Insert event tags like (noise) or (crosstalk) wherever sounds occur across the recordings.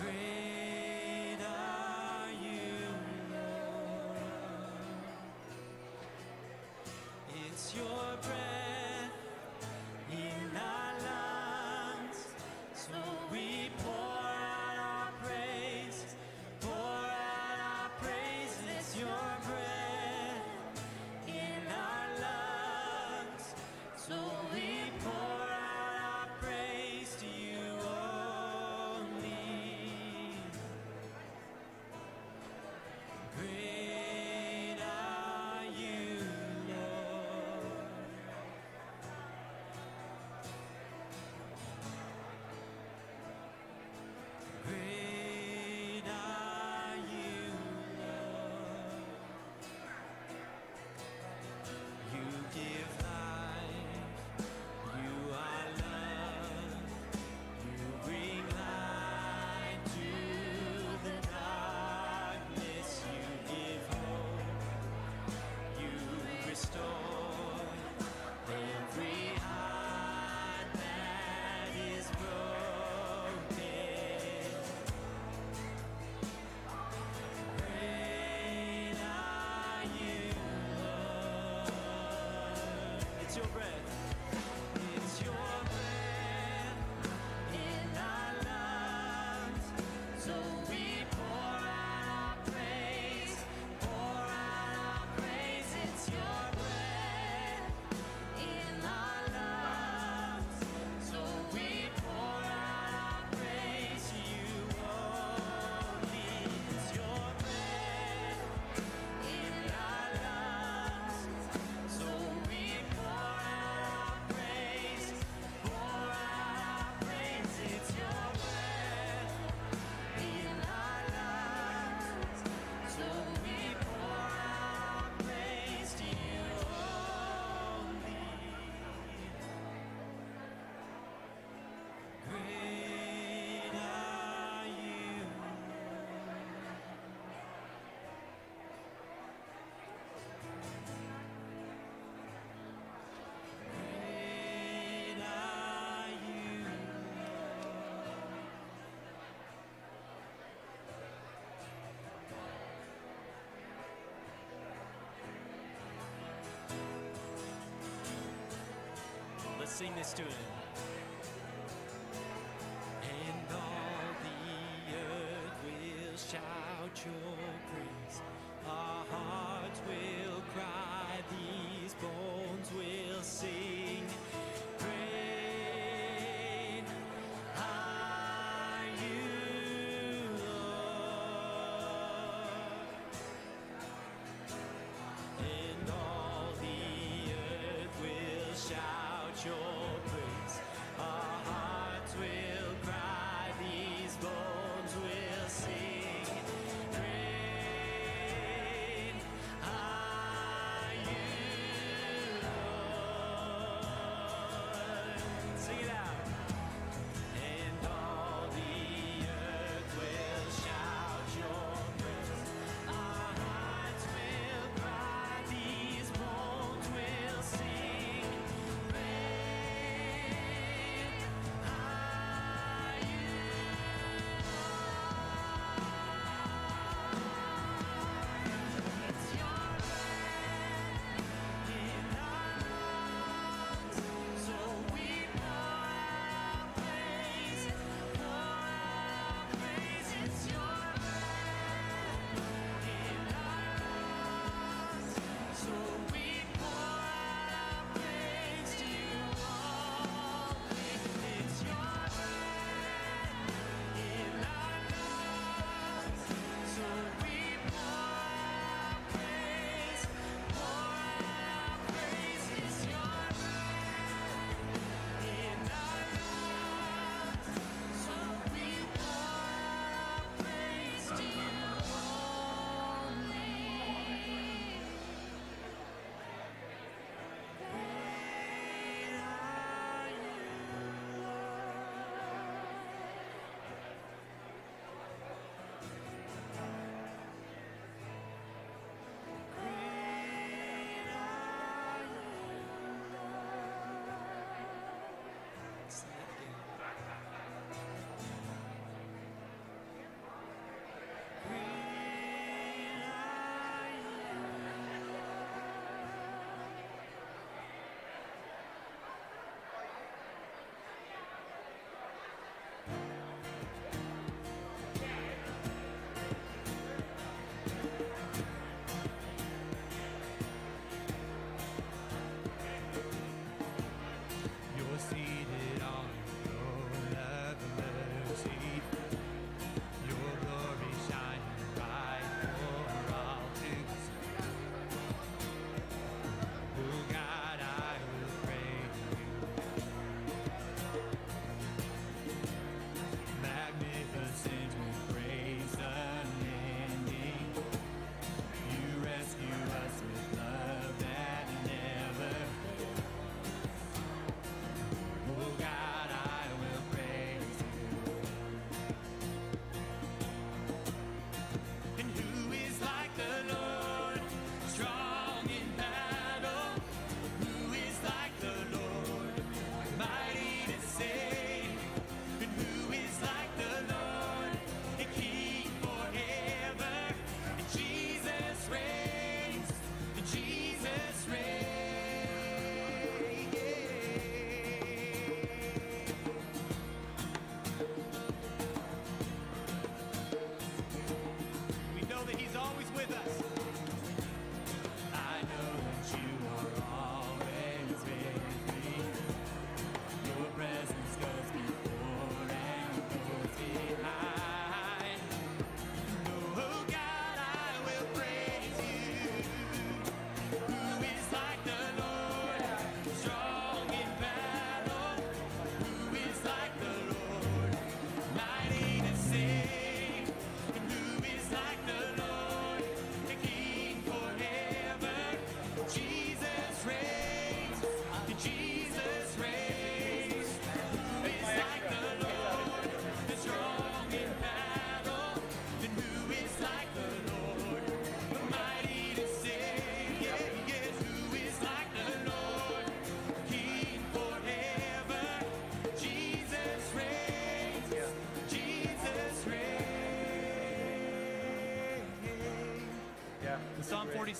Great are you, It's your breath. seamless to him.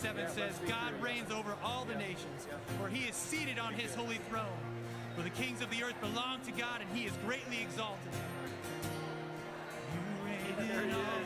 7 says, God reigns over all the nations, for he is seated on his holy throne. For the kings of the earth belong to God, and he is greatly exalted. You reign in all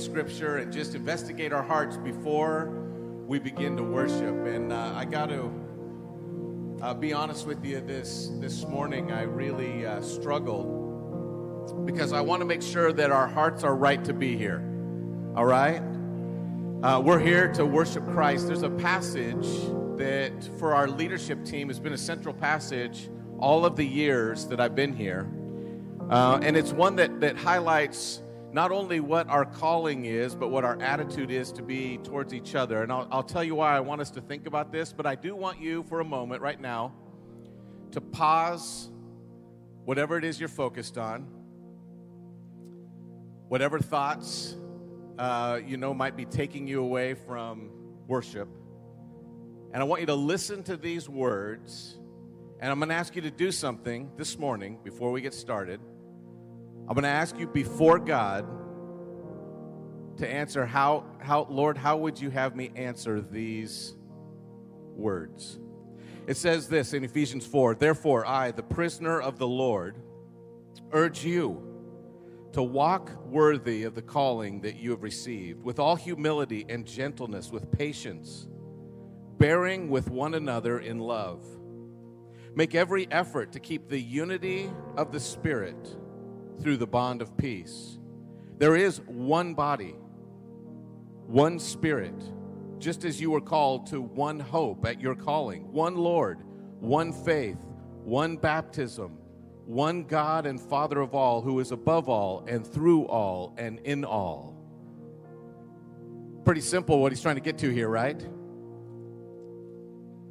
Scripture and just investigate our hearts before we begin to worship. And uh, I got to uh, be honest with you this this morning. I really uh, struggled because I want to make sure that our hearts are right to be here. All right, uh, we're here to worship Christ. There's a passage that for our leadership team has been a central passage all of the years that I've been here. Uh, and it's one that, that highlights not only what our calling is, but what our attitude is to be towards each other. And I'll, I'll tell you why I want us to think about this, but I do want you for a moment right now to pause whatever it is you're focused on, whatever thoughts uh, you know might be taking you away from worship. And I want you to listen to these words. And I'm going to ask you to do something this morning before we get started. I'm going to ask you before God to answer how, how, Lord, how would you have me answer these words? It says this in Ephesians 4 Therefore, I, the prisoner of the Lord, urge you to walk worthy of the calling that you have received, with all humility and gentleness, with patience, bearing with one another in love. Make every effort to keep the unity of the Spirit through the bond of peace. There is one body, one Spirit, just as you were called to one hope at your calling, one Lord, one faith, one baptism, one God and Father of all, who is above all and through all and in all. Pretty simple what he's trying to get to here, right?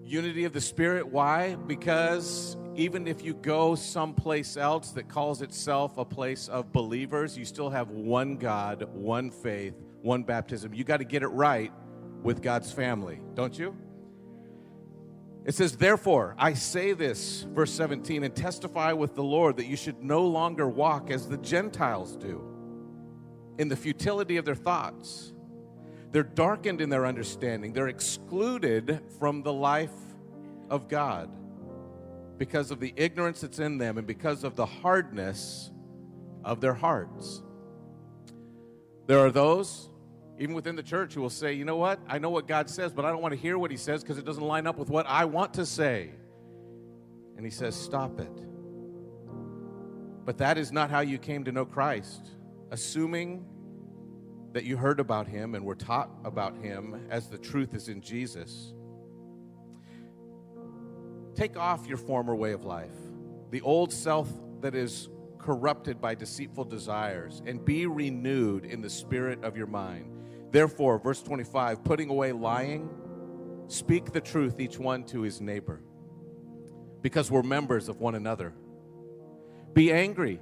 Unity of the Spirit. Why? Because even if you go someplace else that calls itself a place of believers, you still have one God, one faith, one baptism. You got to get it right with God's family, don't you? It says, Therefore, I say this, verse 17, and testify with the Lord that you should no longer walk as the Gentiles do, in the futility of their thoughts. They're darkened in their understanding, they're excluded from the life of God because of the ignorance that's in them and because of the hardness of their hearts. There are those, even within the church, who will say, you know what? I know what God says, but I don't want to hear what He says because it doesn't line up with what I want to say. And He says, stop it. But that is not how you came to know Christ. Assuming that you heard about Him and were taught about Him as the truth is in Jesus Take off your former way of life, the old self that is corrupted by deceitful desires, and be renewed in the spirit of your mind. Therefore, verse 25, putting away lying, speak the truth each one to his neighbor, because we're members of one another. Be angry,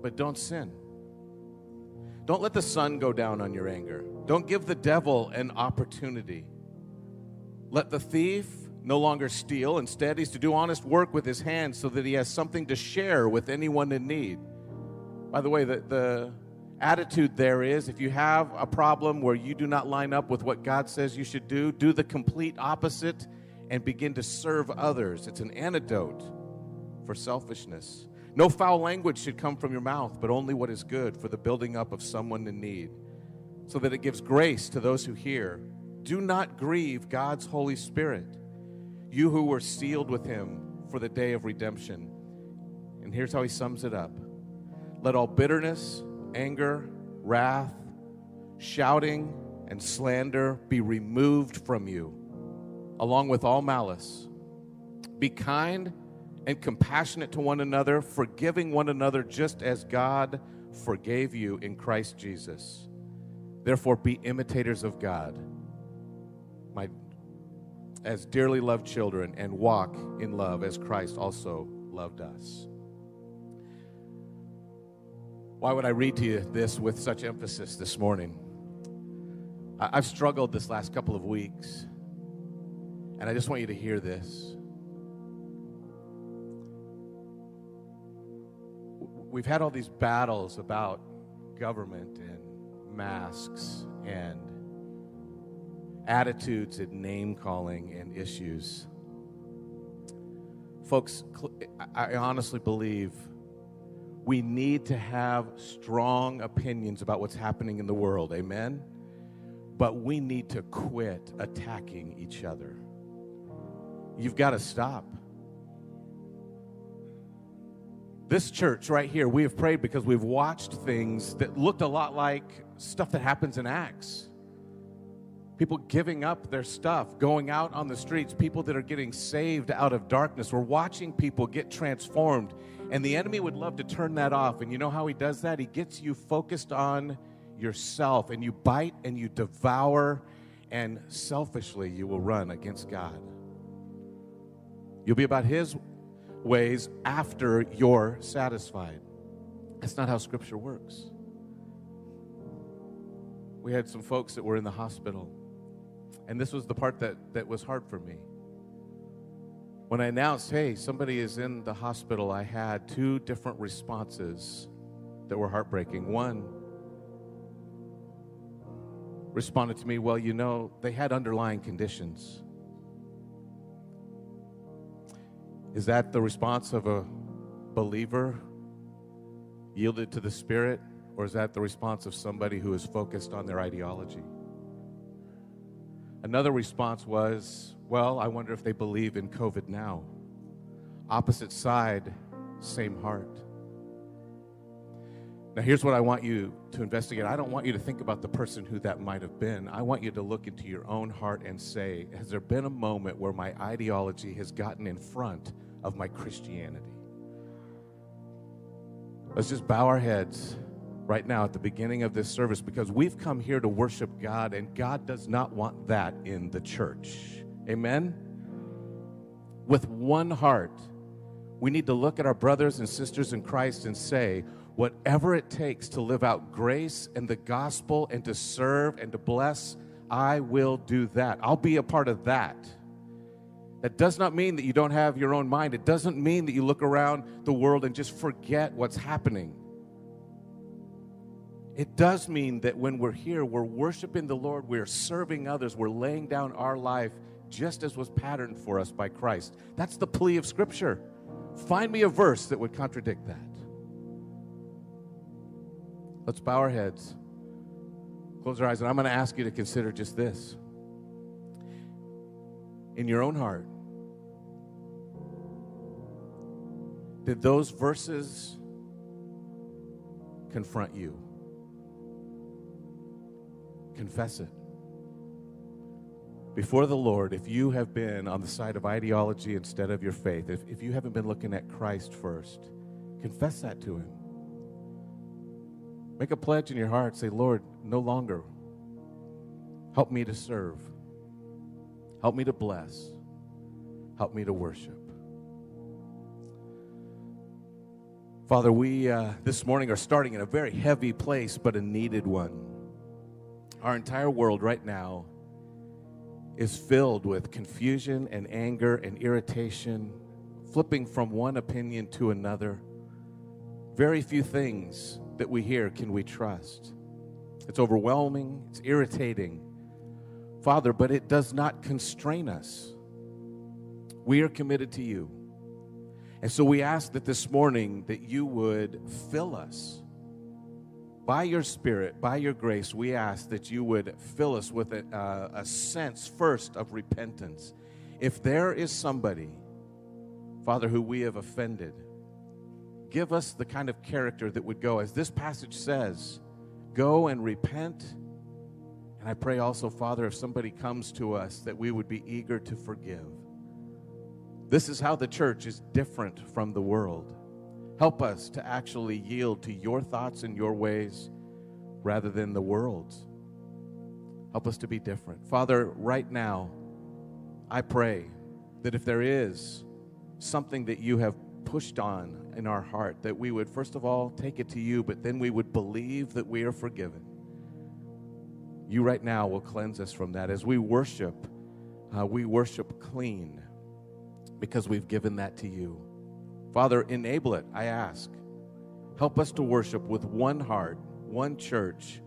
but don't sin. Don't let the sun go down on your anger. Don't give the devil an opportunity. Let the thief no longer steal. Instead, he's to do honest work with his hands so that he has something to share with anyone in need. By the way, the, the attitude there is if you have a problem where you do not line up with what God says you should do, do the complete opposite and begin to serve others. It's an antidote for selfishness. No foul language should come from your mouth, but only what is good for the building up of someone in need, so that it gives grace to those who hear. Do not grieve God's Holy Spirit you who were sealed with him for the day of redemption. And here's how he sums it up Let all bitterness, anger, wrath, shouting, and slander be removed from you, along with all malice. Be kind and compassionate to one another, forgiving one another just as God forgave you in Christ Jesus. Therefore, be imitators of God. My as dearly loved children and walk in love as Christ also loved us. Why would I read to you this with such emphasis this morning? I've struggled this last couple of weeks, and I just want you to hear this. We've had all these battles about government and masks and attitudes and name calling and issues. Folks, I honestly believe We need to have strong opinions about what's happening in the world. Amen? But we need to quit attacking each other. You've got to stop. This church right here, we have prayed because we've watched things that looked a lot like stuff that happens in Acts. People giving up their stuff, going out on the streets, people that are getting saved out of darkness. We're watching people get transformed, and the enemy would love to turn that off. And you know how he does that? He gets you focused on yourself, and you bite and you devour, and selfishly you will run against God. You'll be about his ways after you're satisfied. That's not how scripture works. We had some folks that were in the hospital, and this was the part that, that was hard for me. When I announced, hey, somebody is in the hospital, I had two different responses that were heartbreaking. One responded to me, well, you know, they had underlying conditions. Is that the response of a believer yielded to the Spirit, or is that the response of somebody who is focused on their ideology? Another response was, well, I wonder if they believe in COVID now. Opposite side, same heart. Now, here's what I want you to investigate. I don't want you to think about the person who that might have been. I want you to look into your own heart and say, Has there been a moment where my ideology has gotten in front of my Christianity? Let's just bow our heads right now at the beginning of this service because we've come here to worship God, and God does not want that in the church. Amen? With one heart, we need to look at our brothers and sisters in Christ and say, whatever it takes to live out grace and the gospel and to serve and to bless, I will do that. I'll be a part of that. That does not mean that you don't have your own mind. It doesn't mean that you look around the world and just forget what's happening. It does mean that when we're here, we're worshiping the Lord, we're serving others, we're laying down our life just as was patterned for us by Christ. That's the plea of Scripture. Find me a verse that would contradict that. Let's bow our heads, close our eyes, and I'm going to ask you to consider just this. In your own heart, did those verses confront you? Confess it. Before the Lord, if you have been on the side of ideology instead of your faith, if, if you haven't been looking at Christ first, confess that to Him. Make a pledge in your heart. Say, Lord, no longer. Help me to serve. Help me to bless. Help me to worship. Father, we uh, this morning are starting in a very heavy place, but a needed one. Our entire world right now is filled with confusion and anger and irritation, flipping from one opinion to another. Very few things that we hear can we trust. It's overwhelming, it's irritating. Father, but it does not constrain us. We are committed to you. And so we ask that this morning that you would fill us by your spirit, by your grace, we ask that you would fill us with a, uh, a sense first of repentance. If there is somebody, Father, who we have offended, give us the kind of character that would go, as this passage says, go and repent. And I pray also, Father, if somebody comes to us, that we would be eager to forgive. This is how the church is different from the world. Help us to actually yield to your thoughts and your ways rather than the world's. Help us to be different. Father, right now, I pray that if there is something that you have pushed on in our heart, that we would, first of all, take it to you, but then we would believe that we are forgiven. You right now will cleanse us from that. As we worship, uh, we worship clean because we've given that to you. Father, enable it, I ask. Help us to worship with one heart, one church.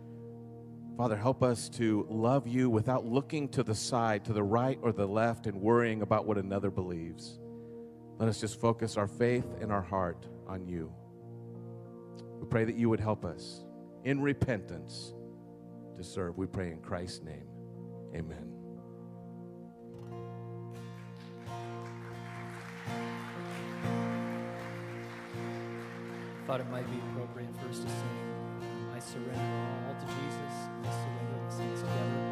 Father, help us to love you without looking to the side, to the right or the left, and worrying about what another believes. Let us just focus our faith and our heart on you. We pray that you would help us in repentance to serve. We pray in Christ's name. Amen. Thought it might be appropriate for us to sing, I surrender all to Jesus, I surrender the saints together.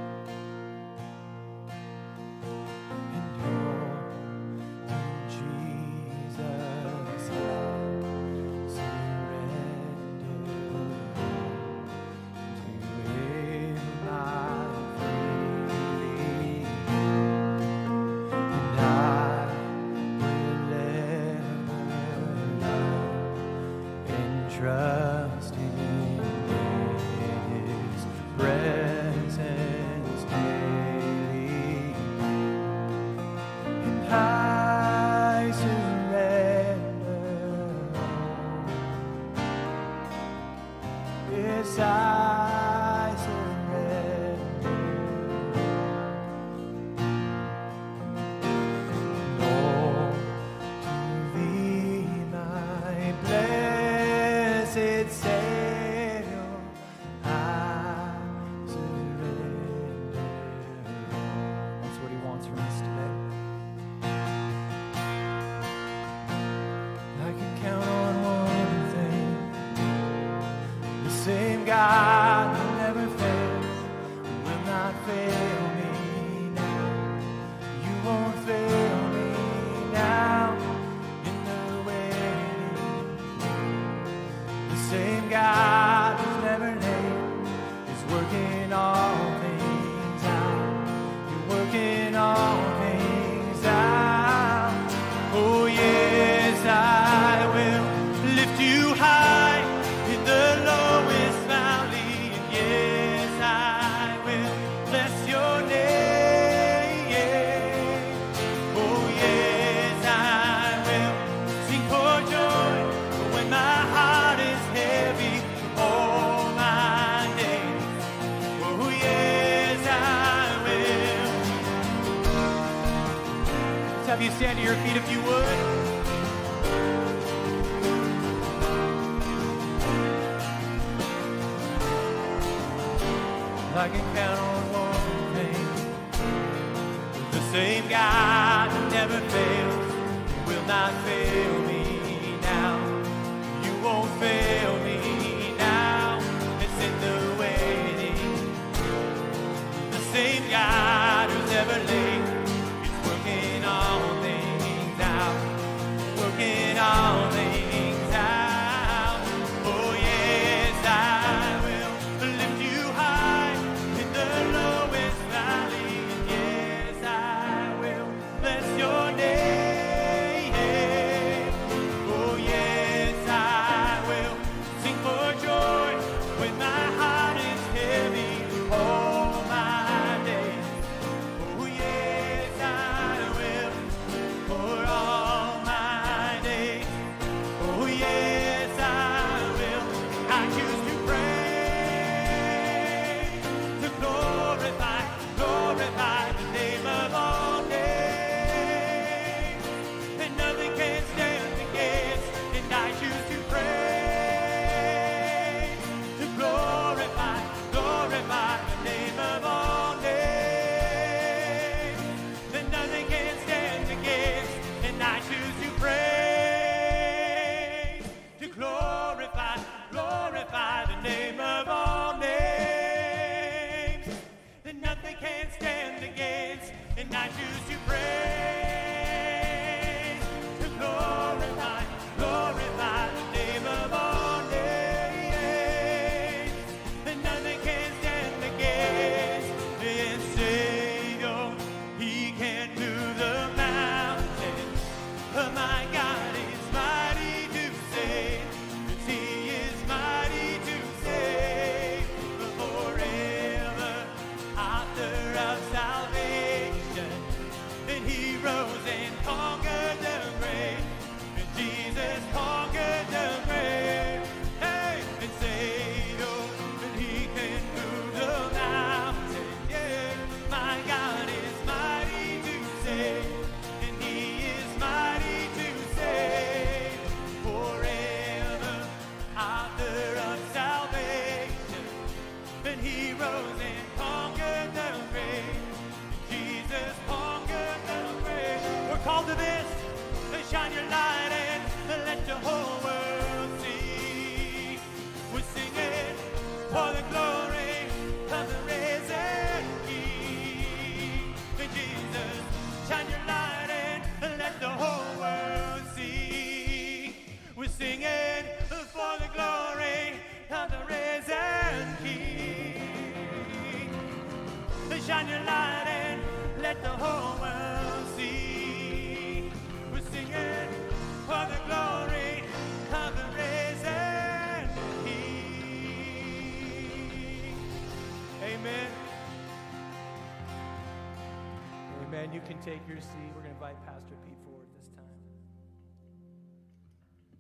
Can take your seat. We're going to invite Pastor Pete forward this time.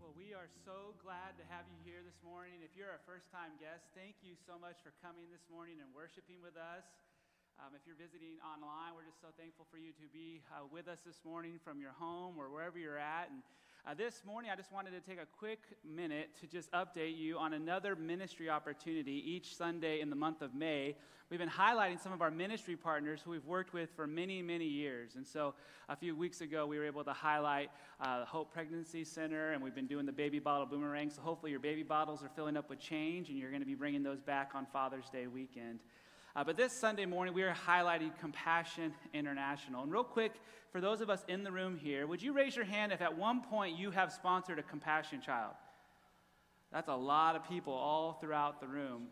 Well, we are so glad to have you here this morning. If you're a first time guest, thank you so much for coming this morning and worshiping with us. Um, if you're visiting online, we're just so thankful for you to be uh, with us this morning from your home or wherever you're at. And uh, this morning, I just wanted to take a quick minute to just update you on another ministry opportunity each Sunday in the month of May. We've been highlighting some of our ministry partners who we've worked with for many, many years. And so a few weeks ago, we were able to highlight uh, Hope Pregnancy Center, and we've been doing the baby bottle boomerang. So hopefully, your baby bottles are filling up with change, and you're going to be bringing those back on Father's Day weekend. Uh, but this Sunday morning, we are highlighting Compassion International. And real quick, for those of us in the room here, would you raise your hand if at one point you have sponsored a Compassion child? That's a lot of people all throughout the room.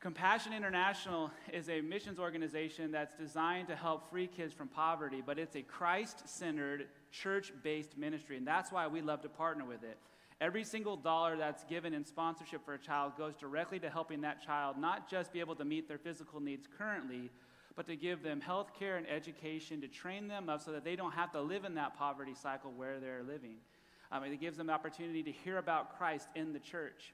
Compassion International is a missions organization that's designed to help free kids from poverty, but it's a Christ centered, church based ministry, and that's why we love to partner with it. Every single dollar that's given in sponsorship for a child goes directly to helping that child not just be able to meet their physical needs currently, but to give them health care and education to train them up so that they don't have to live in that poverty cycle where they're living. Um, it gives them the opportunity to hear about Christ in the church.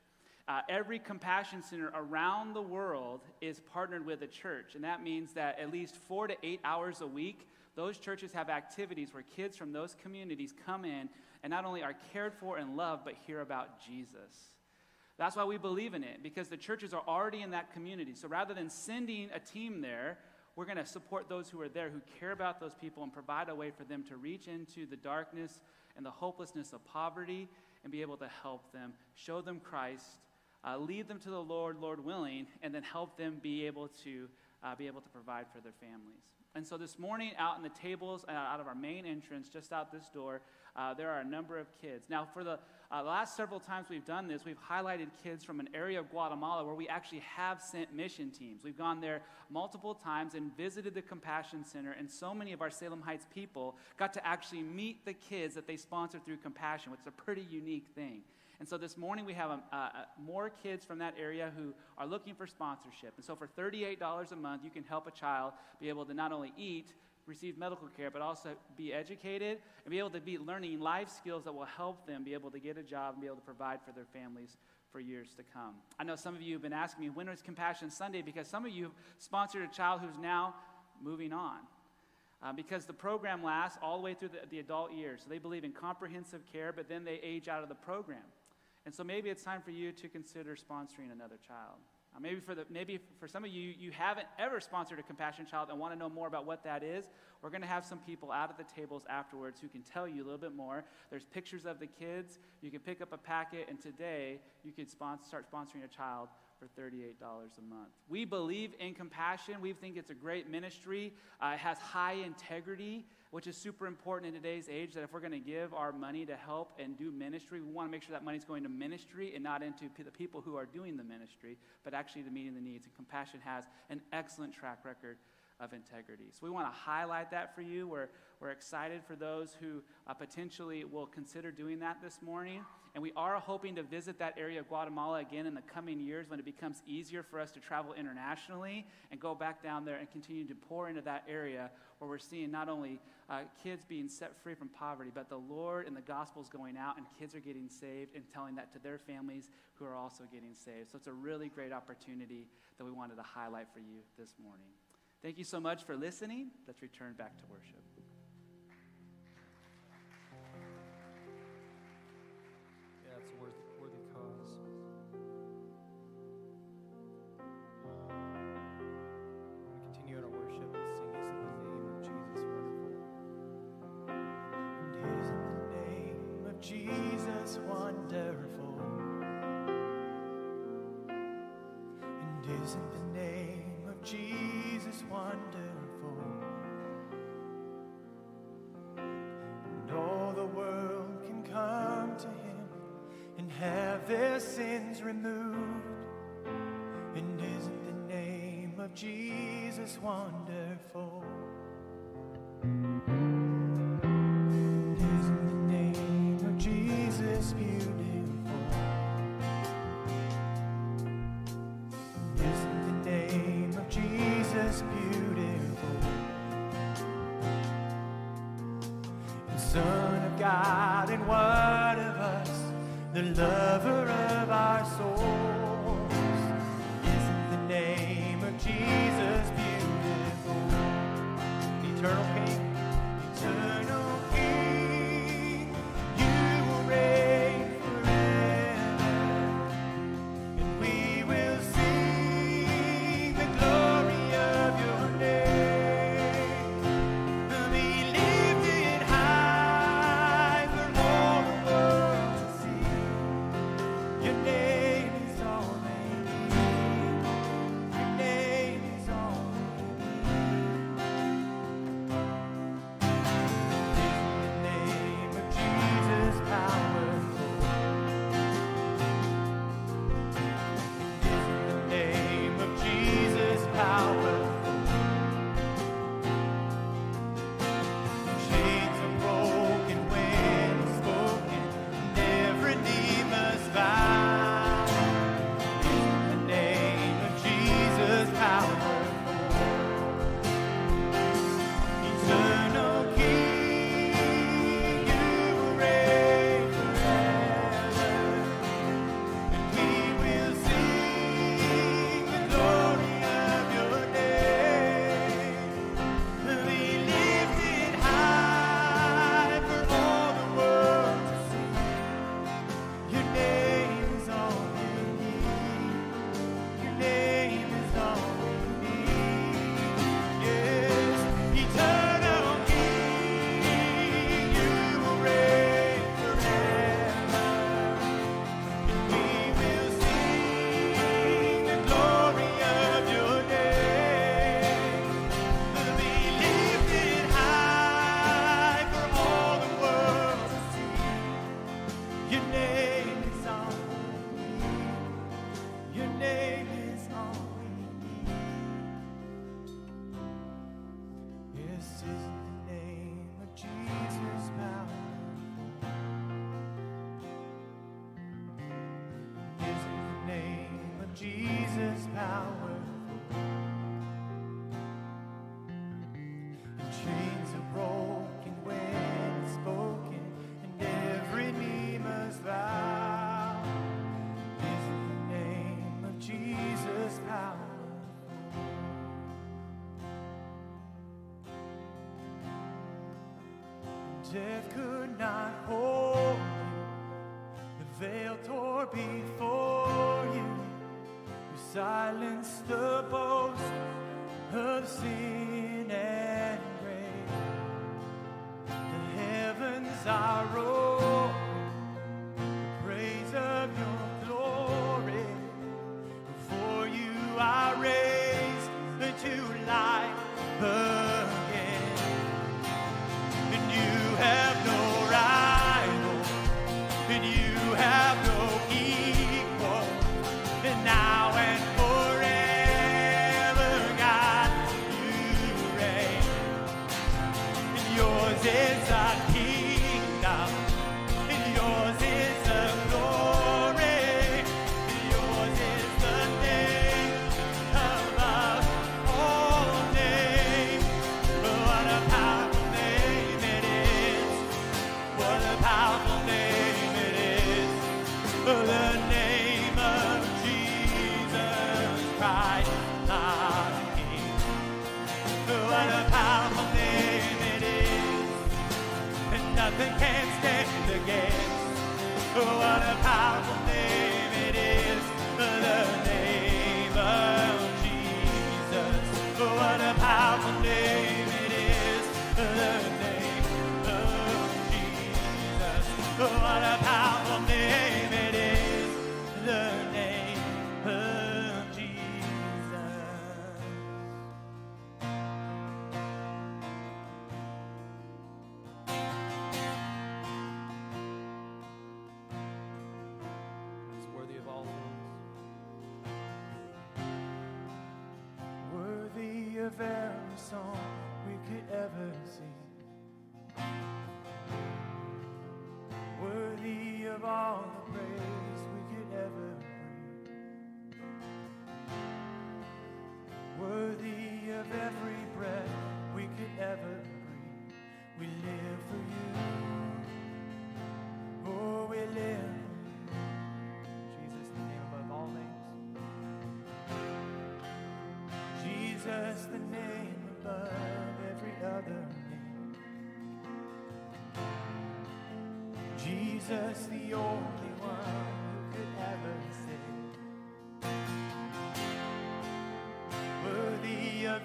Uh, every compassion center around the world is partnered with a church, and that means that at least four to eight hours a week, those churches have activities where kids from those communities come in and not only are cared for and loved, but hear about Jesus. That's why we believe in it, because the churches are already in that community. So rather than sending a team there, we're going to support those who are there who care about those people and provide a way for them to reach into the darkness and the hopelessness of poverty and be able to help them, show them Christ, uh, lead them to the Lord, Lord willing, and then help them be able to uh, be able to provide for their families. And so this morning, out in the tables, uh, out of our main entrance, just out this door, uh, there are a number of kids. Now, for the uh, last several times we've done this, we've highlighted kids from an area of Guatemala where we actually have sent mission teams. We've gone there multiple times and visited the Compassion Center, and so many of our Salem Heights people got to actually meet the kids that they sponsored through Compassion, which is a pretty unique thing. And so this morning we have um, uh, uh, more kids from that area who are looking for sponsorship. And so for $38 a month, you can help a child be able to not only eat, receive medical care, but also be educated and be able to be learning life skills that will help them be able to get a job and be able to provide for their families for years to come. I know some of you have been asking me, when is Compassion Sunday? Because some of you sponsored a child who's now moving on. Uh, because the program lasts all the way through the, the adult years. So they believe in comprehensive care, but then they age out of the program. And so maybe it's time for you to consider sponsoring another child. Uh, maybe, for the, maybe for some of you, you haven't ever sponsored a compassion child and want to know more about what that is. We're going to have some people out at the tables afterwards who can tell you a little bit more. There's pictures of the kids. You can pick up a packet, and today you can sponsor, start sponsoring a child for $38 a month. We believe in compassion. We think it's a great ministry. Uh, it has high integrity, which is super important in today's age that if we're going to give our money to help and do ministry, we want to make sure that money's going to ministry and not into p- the people who are doing the ministry, but actually to meeting the needs. And compassion has an excellent track record of integrity. So we want to highlight that for you. We're, we're excited for those who uh, potentially will consider doing that this morning. And we are hoping to visit that area of Guatemala again in the coming years when it becomes easier for us to travel internationally and go back down there and continue to pour into that area where we're seeing not only uh, kids being set free from poverty, but the Lord and the gospel's going out and kids are getting saved and telling that to their families who are also getting saved. So it's a really great opportunity that we wanted to highlight for you this morning. Thank you so much for listening. Let's return back to worship. Wonderful? And isn't the name of Jesus wonderful? And all the world can come to him and have their sins removed. And isn't the name of Jesus wonderful? Lover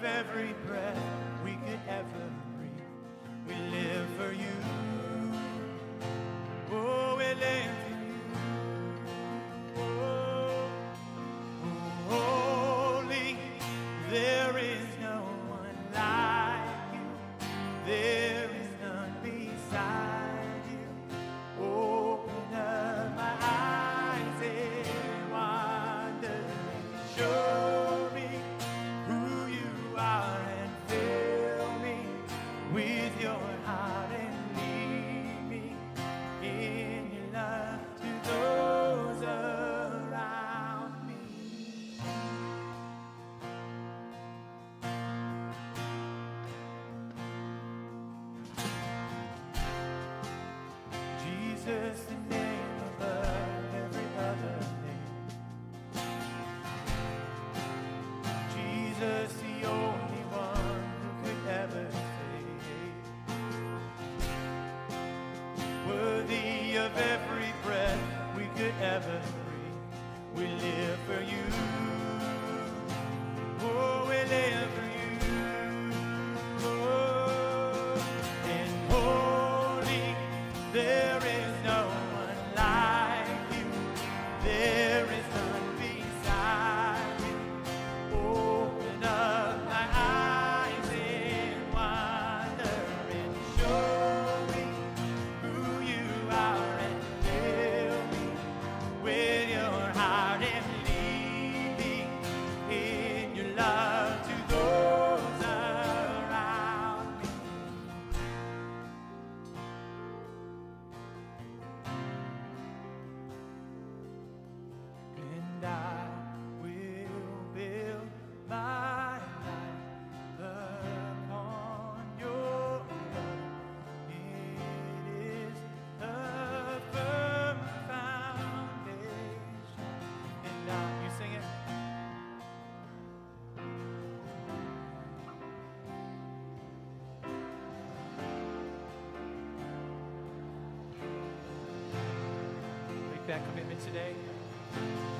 every breath. that commitment today?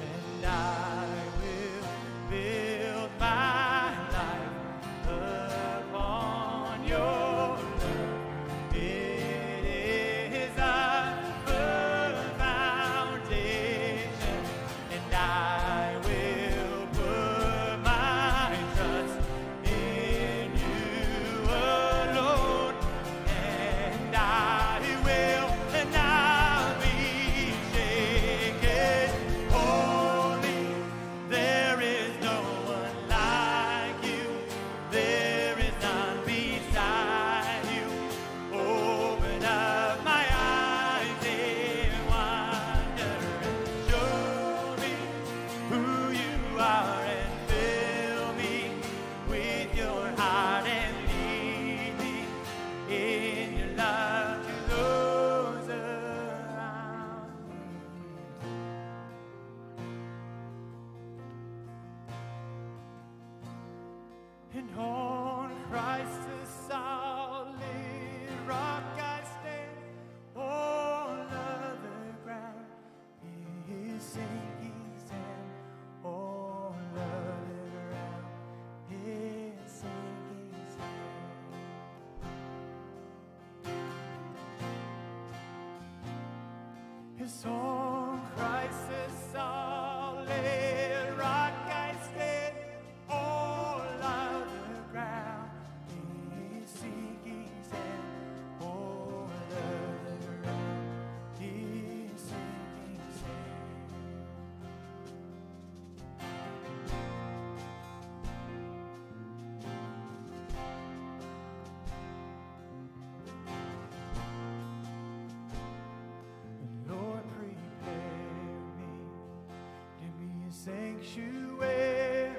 sanctuary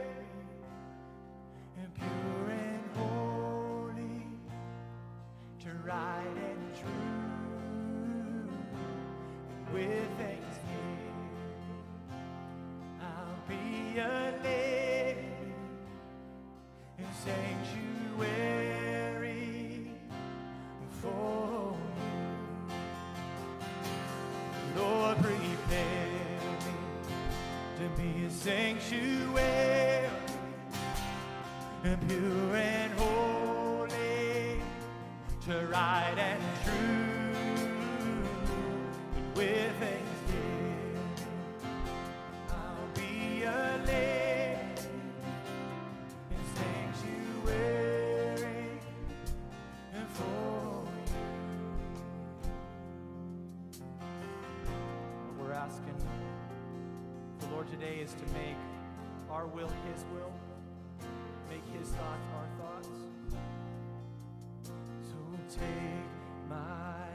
and pure and holy to right and true with thanksgiving. I'll be a sanctuary, pure and holy, to right and true, Lord today is to make our will His will, make His thoughts our thoughts. So take my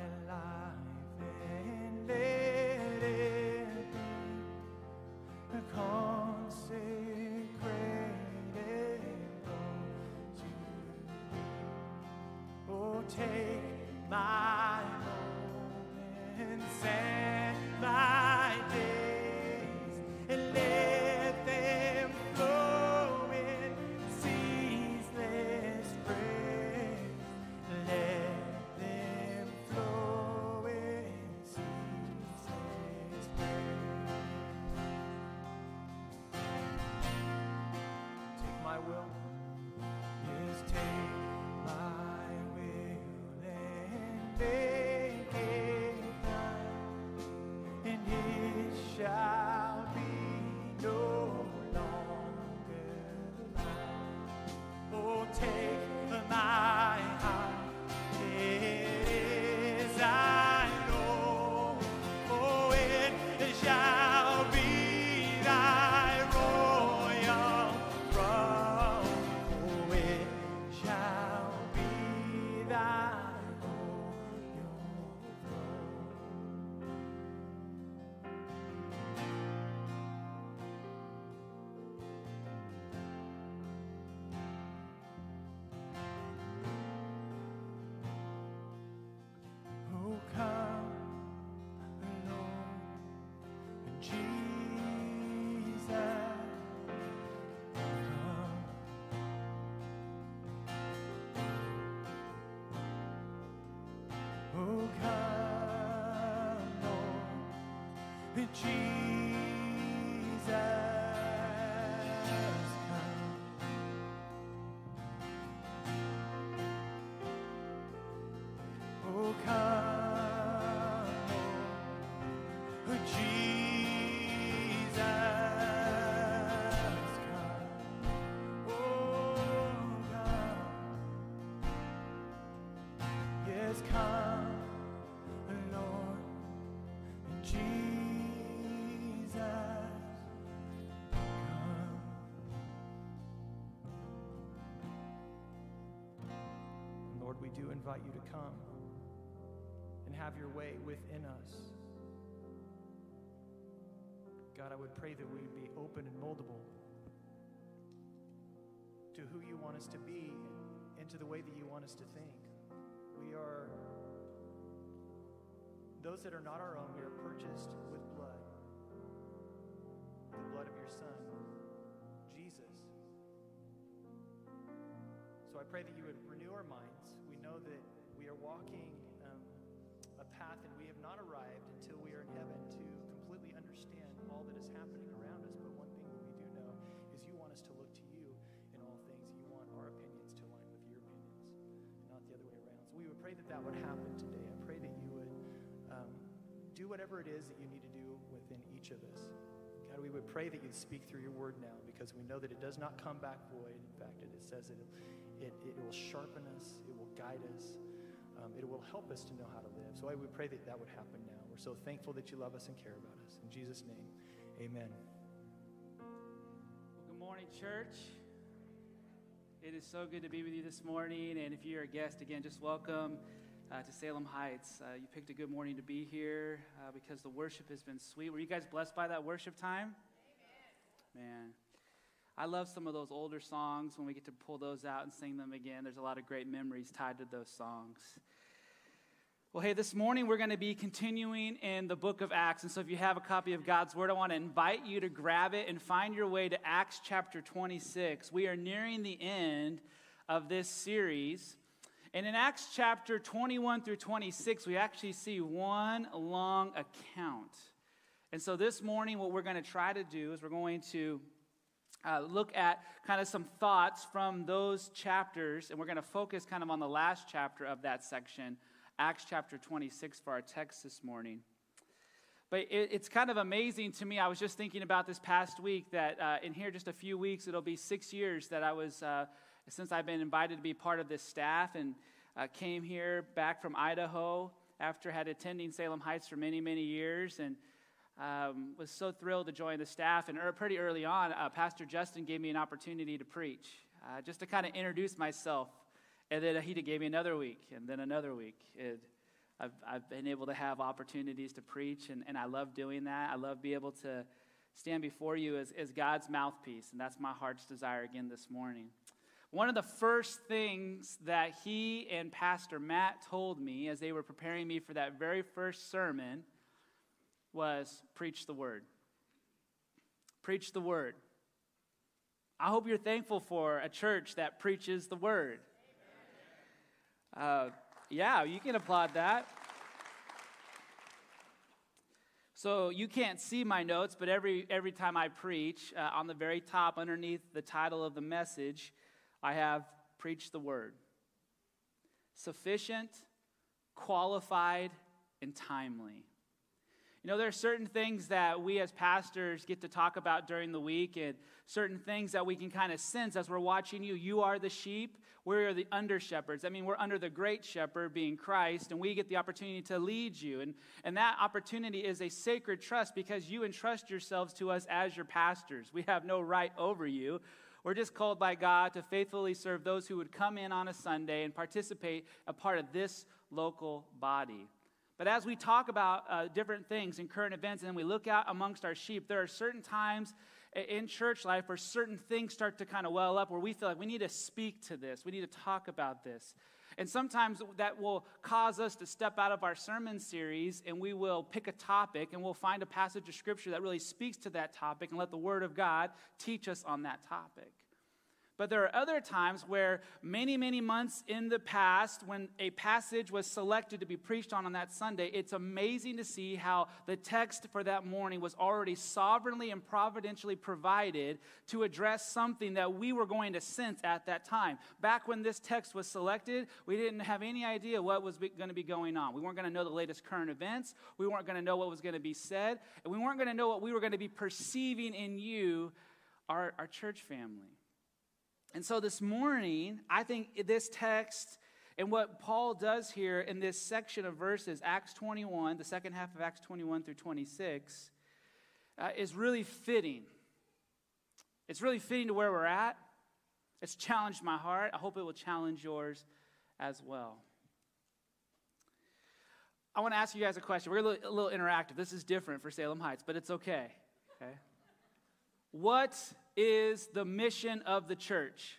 do invite you to come and have your way within us. God, I would pray that we would be open and moldable to who you want us to be and to the way that you want us to think. We are those that are not our own, we are purchased with blood, the blood of your Son, Jesus. So I pray that you would our minds. We know that we are walking um, a path and we have not arrived until we are in heaven to completely understand all that is happening around us. But one thing that we do know is you want us to look to you in all things. You want our opinions to align with your opinions, not the other way around. So we would pray that that would happen today. I pray that you would um, do whatever it is that you need to do within each of us. God, we would pray that you'd speak through your word now because we know that it does not come back void. In fact, it says it, it, it will sharpen us, it will guide us, um, it will help us to know how to live. So I would pray that that would happen now. We're so thankful that you love us and care about us. In Jesus' name, amen. Well, good morning, church. It is so good to be with you this morning. And if you're a guest, again, just welcome uh, to Salem Heights. Uh, you picked a good morning to be here uh, because the worship has been sweet. Were you guys blessed by that worship time? Man. I love some of those older songs when we get to pull those out and sing them again. There's a lot of great memories tied to those songs. Well, hey, this morning we're going to be continuing in the book of Acts. And so if you have a copy of God's Word, I want to invite you to grab it and find your way to Acts chapter 26. We are nearing the end of this series. And in Acts chapter 21 through 26, we actually see one long account. And so this morning, what we're going to try to do is we're going to uh, look at kind of some thoughts from those chapters, and we're going to focus kind of on the last chapter of that section, Acts chapter 26, for our text this morning. But it, it's kind of amazing to me. I was just thinking about this past week that uh, in here, just a few weeks, it'll be six years that I was, uh, since I've been invited to be part of this staff and uh, came here back from Idaho after had attending Salem Heights for many, many years. And um, was so thrilled to join the staff. And er, pretty early on, uh, Pastor Justin gave me an opportunity to preach, uh, just to kind of introduce myself. And then he gave me another week, and then another week. It, I've, I've been able to have opportunities to preach, and, and I love doing that. I love being able to stand before you as, as God's mouthpiece, and that's my heart's desire again this morning. One of the first things that he and Pastor Matt told me as they were preparing me for that very first sermon was preach the word. Preach the word. I hope you're thankful for a church that preaches the word. Uh, yeah, you can applaud that. So you can't see my notes, but every every time I preach, uh, on the very top, underneath the title of the message, I have preach the word. Sufficient, qualified, and timely. You know, there are certain things that we as pastors get to talk about during the week, and certain things that we can kind of sense as we're watching you. You are the sheep, we are the under shepherds. I mean, we're under the great shepherd being Christ, and we get the opportunity to lead you. And, and that opportunity is a sacred trust because you entrust yourselves to us as your pastors. We have no right over you. We're just called by God to faithfully serve those who would come in on a Sunday and participate a part of this local body. But as we talk about uh, different things and current events, and we look out amongst our sheep, there are certain times in church life where certain things start to kind of well up where we feel like we need to speak to this, we need to talk about this. And sometimes that will cause us to step out of our sermon series and we will pick a topic and we'll find a passage of scripture that really speaks to that topic and let the Word of God teach us on that topic. But there are other times where many, many months in the past, when a passage was selected to be preached on on that Sunday, it's amazing to see how the text for that morning was already sovereignly and providentially provided to address something that we were going to sense at that time. Back when this text was selected, we didn't have any idea what was going to be going on. We weren't going to know the latest current events, we weren't going to know what was going to be said, and we weren't going to know what we were going to be perceiving in you, our, our church family. And so this morning, I think this text and what Paul does here in this section of verses, Acts 21, the second half of Acts 21 through 26, uh, is really fitting. It's really fitting to where we're at. It's challenged my heart. I hope it will challenge yours as well. I want to ask you guys a question. We're a little, a little interactive. This is different for Salem Heights, but it's okay. Okay. What is the mission of the church?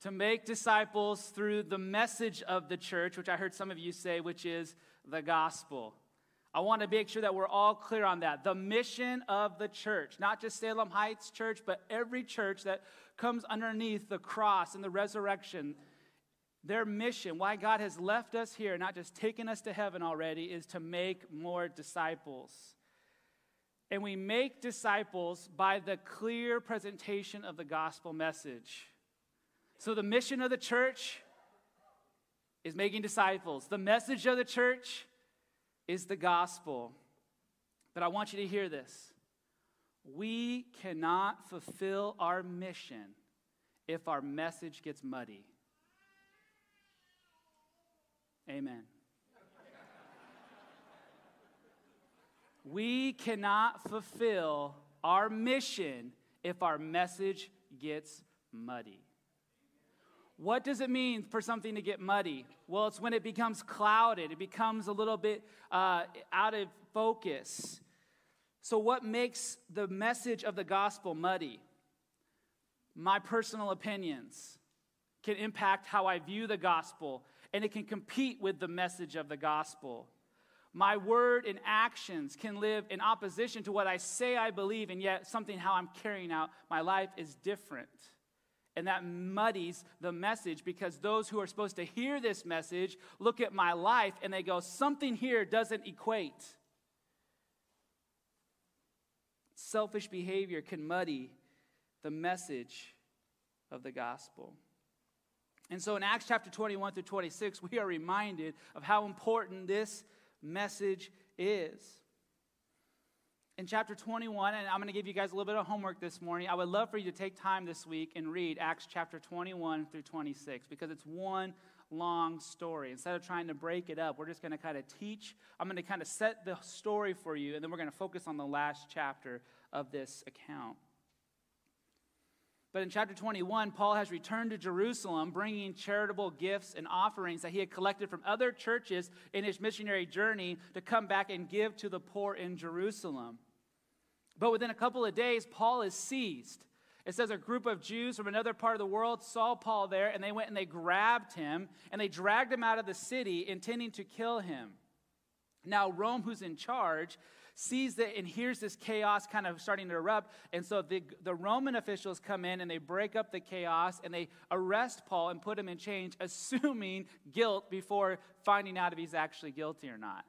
To make disciples through the message of the church, which I heard some of you say, which is the gospel. I want to make sure that we're all clear on that. The mission of the church, not just Salem Heights Church, but every church that comes underneath the cross and the resurrection. Their mission, why God has left us here, not just taken us to heaven already, is to make more disciples. And we make disciples by the clear presentation of the gospel message. So, the mission of the church is making disciples. The message of the church is the gospel. But I want you to hear this. We cannot fulfill our mission if our message gets muddy. Amen. We cannot fulfill our mission if our message gets muddy. What does it mean for something to get muddy? Well, it's when it becomes clouded, it becomes a little bit uh, out of focus. So, what makes the message of the gospel muddy? My personal opinions can impact how I view the gospel, and it can compete with the message of the gospel. My word and actions can live in opposition to what I say I believe, and yet something how I'm carrying out my life is different. And that muddies the message because those who are supposed to hear this message look at my life and they go, something here doesn't equate. Selfish behavior can muddy the message of the gospel. And so in Acts chapter 21 through 26, we are reminded of how important this message is. In chapter 21, and I'm going to give you guys a little bit of homework this morning. I would love for you to take time this week and read Acts chapter 21 through 26 because it's one long story. Instead of trying to break it up, we're just going to kind of teach. I'm going to kind of set the story for you, and then we're going to focus on the last chapter of this account. But in chapter 21, Paul has returned to Jerusalem bringing charitable gifts and offerings that he had collected from other churches in his missionary journey to come back and give to the poor in Jerusalem. But within a couple of days, Paul is seized. It says a group of Jews from another part of the world saw Paul there and they went and they grabbed him and they dragged him out of the city intending to kill him. Now, Rome, who's in charge, sees that and hears this chaos kind of starting to erupt. And so the, the Roman officials come in and they break up the chaos and they arrest Paul and put him in chains, (laughs) assuming guilt before finding out if he's actually guilty or not.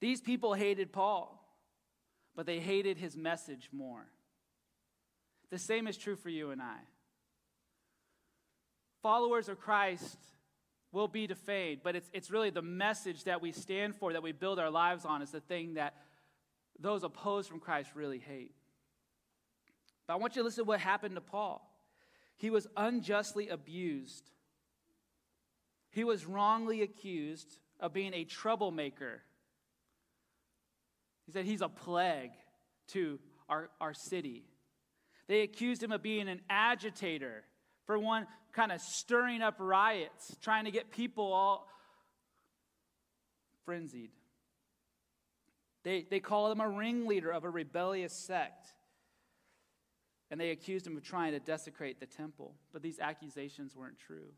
These people hated Paul, but they hated his message more. The same is true for you and I. Followers of Christ will be defamed, but it's, it's really the message that we stand for, that we build our lives on, is the thing that those opposed from Christ really hate. But I want you to listen to what happened to Paul. He was unjustly abused, he was wrongly accused of being a troublemaker. He said he's a plague to our, our city. They accused him of being an agitator for one kind of stirring up riots, trying to get people all frenzied. They, they call him a ringleader of a rebellious sect. And they accused him of trying to desecrate the temple. But these accusations weren't true.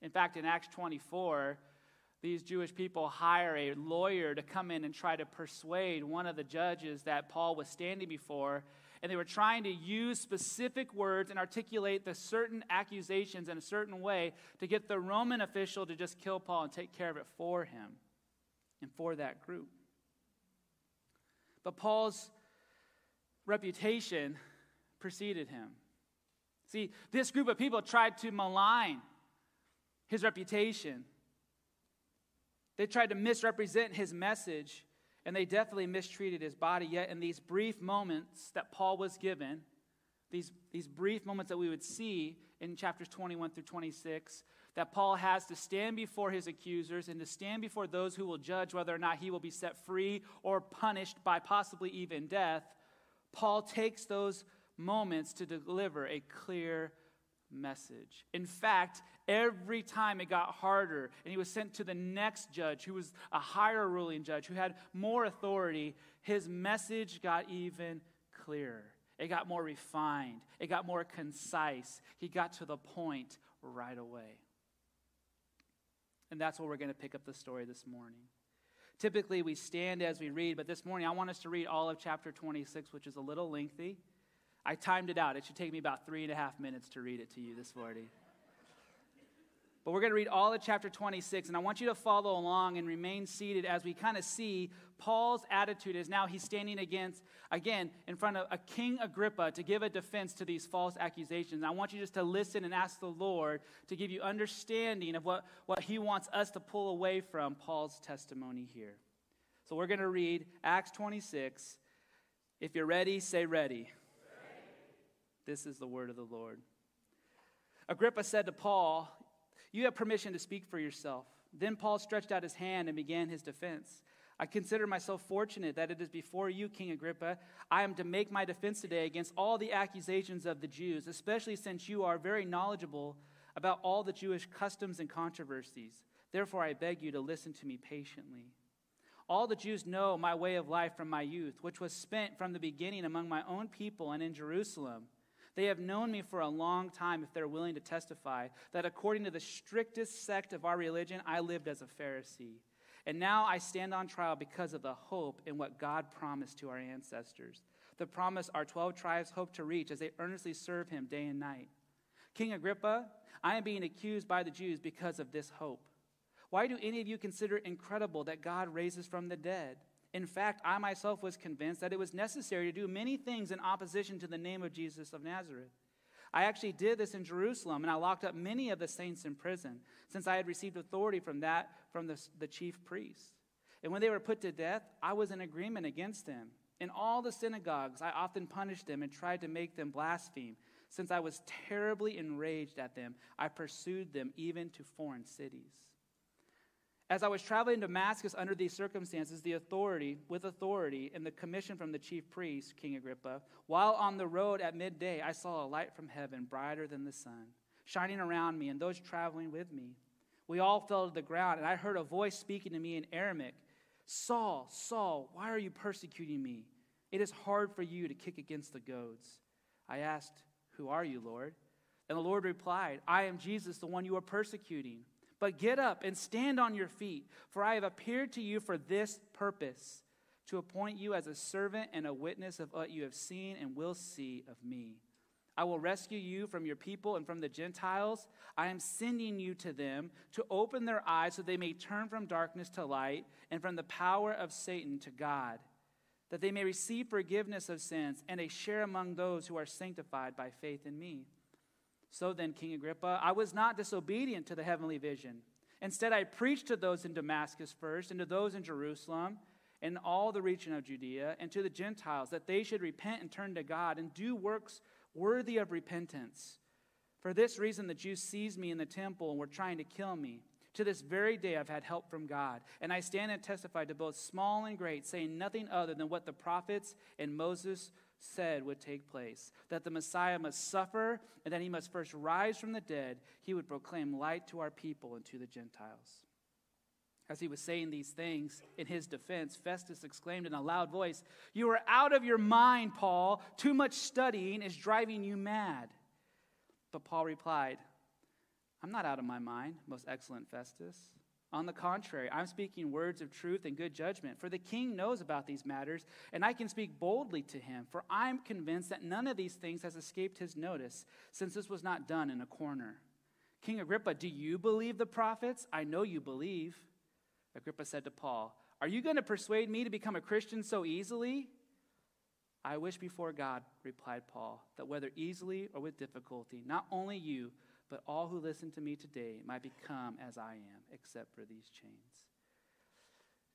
In fact, in Acts 24, these Jewish people hire a lawyer to come in and try to persuade one of the judges that Paul was standing before and they were trying to use specific words and articulate the certain accusations in a certain way to get the Roman official to just kill Paul and take care of it for him and for that group. But Paul's reputation preceded him. See, this group of people tried to malign his reputation. They tried to misrepresent his message and they definitely mistreated his body. Yet, in these brief moments that Paul was given, these, these brief moments that we would see in chapters 21 through 26, that Paul has to stand before his accusers and to stand before those who will judge whether or not he will be set free or punished by possibly even death, Paul takes those moments to deliver a clear message. In fact, every time it got harder and he was sent to the next judge who was a higher ruling judge who had more authority, his message got even clearer. It got more refined, it got more concise. He got to the point right away. And that's where we're going to pick up the story this morning. Typically, we stand as we read, but this morning I want us to read all of chapter 26, which is a little lengthy. I timed it out. It should take me about three and a half minutes to read it to you this morning. But we're going to read all of chapter 26, and I want you to follow along and remain seated as we kind of see Paul's attitude is now he's standing against, again, in front of a King Agrippa to give a defense to these false accusations. I want you just to listen and ask the Lord to give you understanding of what, what he wants us to pull away from Paul's testimony here. So we're going to read Acts 26. If you're ready, say ready. This is the word of the Lord. Agrippa said to Paul, You have permission to speak for yourself. Then Paul stretched out his hand and began his defense. I consider myself fortunate that it is before you, King Agrippa, I am to make my defense today against all the accusations of the Jews, especially since you are very knowledgeable about all the Jewish customs and controversies. Therefore, I beg you to listen to me patiently. All the Jews know my way of life from my youth, which was spent from the beginning among my own people and in Jerusalem. They have known me for a long time if they're willing to testify that according to the strictest sect of our religion, I lived as a Pharisee. And now I stand on trial because of the hope in what God promised to our ancestors the promise our 12 tribes hope to reach as they earnestly serve him day and night. King Agrippa, I am being accused by the Jews because of this hope. Why do any of you consider it incredible that God raises from the dead? In fact, I myself was convinced that it was necessary to do many things in opposition to the name of Jesus of Nazareth. I actually did this in Jerusalem, and I locked up many of the saints in prison, since I had received authority from that from the, the chief priests. And when they were put to death, I was in agreement against them. In all the synagogues, I often punished them and tried to make them blaspheme. Since I was terribly enraged at them, I pursued them even to foreign cities. As I was traveling to Damascus under these circumstances, the authority, with authority, and the commission from the chief priest, King Agrippa, while on the road at midday, I saw a light from heaven brighter than the sun, shining around me and those traveling with me. We all fell to the ground, and I heard a voice speaking to me in Aramaic Saul, Saul, why are you persecuting me? It is hard for you to kick against the goads. I asked, Who are you, Lord? And the Lord replied, I am Jesus, the one you are persecuting. But get up and stand on your feet, for I have appeared to you for this purpose to appoint you as a servant and a witness of what you have seen and will see of me. I will rescue you from your people and from the Gentiles. I am sending you to them to open their eyes so they may turn from darkness to light and from the power of Satan to God, that they may receive forgiveness of sins and a share among those who are sanctified by faith in me. So then, King Agrippa, I was not disobedient to the heavenly vision. Instead, I preached to those in Damascus first, and to those in Jerusalem, and all the region of Judea, and to the Gentiles, that they should repent and turn to God and do works worthy of repentance. For this reason, the Jews seized me in the temple and were trying to kill me. To this very day, I've had help from God. And I stand and testify to both small and great, saying nothing other than what the prophets and Moses said would take place that the Messiah must suffer and that he must first rise from the dead. He would proclaim light to our people and to the Gentiles. As he was saying these things in his defense, Festus exclaimed in a loud voice, You are out of your mind, Paul. Too much studying is driving you mad. But Paul replied, I'm not out of my mind, most excellent Festus. On the contrary, I'm speaking words of truth and good judgment, for the king knows about these matters, and I can speak boldly to him, for I'm convinced that none of these things has escaped his notice, since this was not done in a corner. King Agrippa, do you believe the prophets? I know you believe. Agrippa said to Paul, Are you going to persuade me to become a Christian so easily? I wish before God, replied Paul, that whether easily or with difficulty, not only you, but all who listen to me today might become as I am, except for these chains.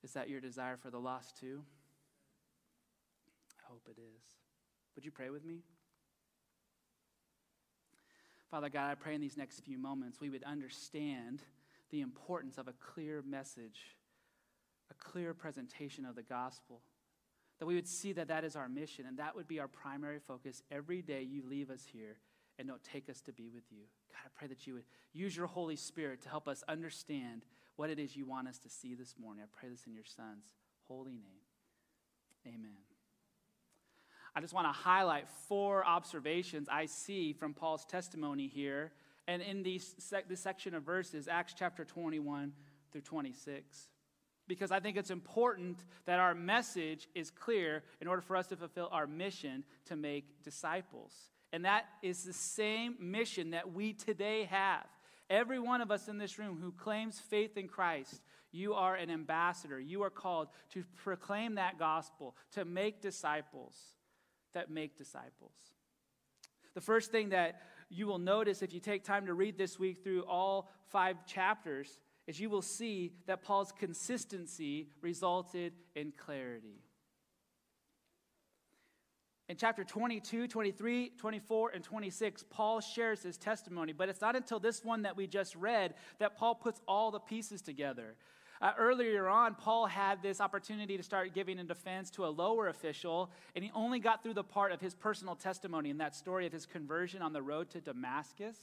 Is that your desire for the lost too? I hope it is. Would you pray with me? Father God, I pray in these next few moments we would understand the importance of a clear message, a clear presentation of the gospel. That we would see that that is our mission and that would be our primary focus every day you leave us here and don't take us to be with you. God, I pray that you would use your Holy Spirit to help us understand what it is you want us to see this morning. I pray this in your Son's holy name. Amen. I just want to highlight four observations I see from Paul's testimony here and in these this section of verses, Acts chapter 21 through 26. Because I think it's important that our message is clear in order for us to fulfill our mission to make disciples. And that is the same mission that we today have. Every one of us in this room who claims faith in Christ, you are an ambassador. You are called to proclaim that gospel, to make disciples that make disciples. The first thing that you will notice if you take time to read this week through all five chapters is you will see that Paul's consistency resulted in clarity. In chapter 22, 23, 24, and 26, Paul shares his testimony, but it's not until this one that we just read that Paul puts all the pieces together. Uh, earlier on, Paul had this opportunity to start giving a defense to a lower official, and he only got through the part of his personal testimony in that story of his conversion on the road to Damascus.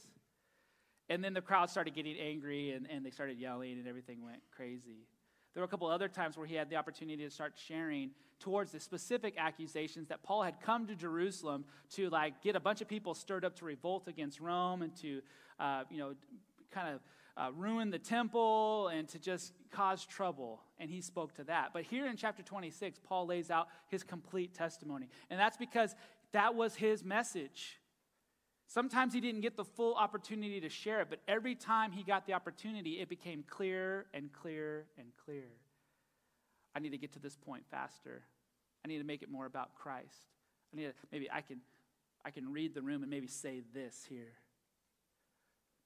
And then the crowd started getting angry and, and they started yelling, and everything went crazy. There were a couple other times where he had the opportunity to start sharing towards the specific accusations that Paul had come to Jerusalem to like get a bunch of people stirred up to revolt against Rome and to, uh, you know, kind of uh, ruin the temple and to just cause trouble. And he spoke to that. But here in chapter 26, Paul lays out his complete testimony. And that's because that was his message. Sometimes he didn't get the full opportunity to share it, but every time he got the opportunity, it became clearer and clearer and clearer. I need to get to this point faster. I need to make it more about Christ. I need to, maybe I can, I can read the room and maybe say this here.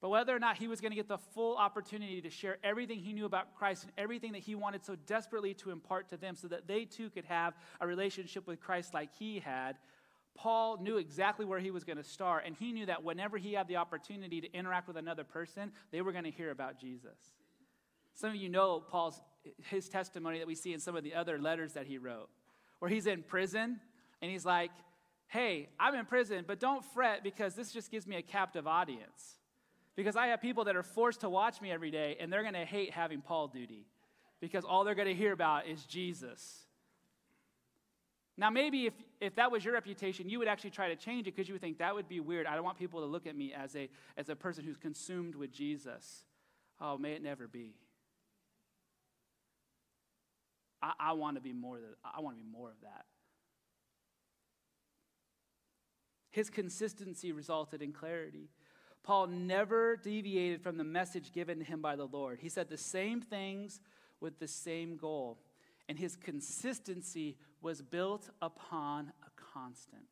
But whether or not he was going to get the full opportunity to share everything he knew about Christ and everything that he wanted so desperately to impart to them so that they too could have a relationship with Christ like he had, Paul knew exactly where he was going to start, and he knew that whenever he had the opportunity to interact with another person, they were going to hear about Jesus. Some of you know Paul's his testimony that we see in some of the other letters that he wrote, where he's in prison and he's like, "Hey, I'm in prison, but don't fret because this just gives me a captive audience. Because I have people that are forced to watch me every day, and they're going to hate having Paul duty because all they're going to hear about is Jesus." Now, maybe if, if that was your reputation, you would actually try to change it because you would think that would be weird. I don't want people to look at me as a, as a person who's consumed with Jesus. Oh, may it never be. I, I want to be more I want to be more of that. His consistency resulted in clarity. Paul never deviated from the message given to him by the Lord. He said the same things with the same goal and his consistency was built upon a constant.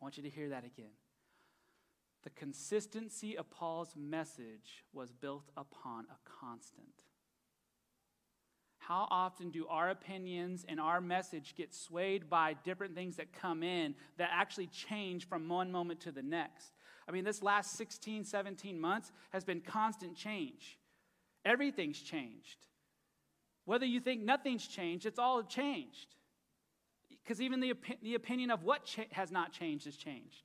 I want you to hear that again. The consistency of Paul's message was built upon a constant. How often do our opinions and our message get swayed by different things that come in that actually change from one moment to the next? I mean, this last 16, 17 months has been constant change. Everything's changed. Whether you think nothing's changed, it's all changed. Because even the, the opinion of what cha- has not changed has changed.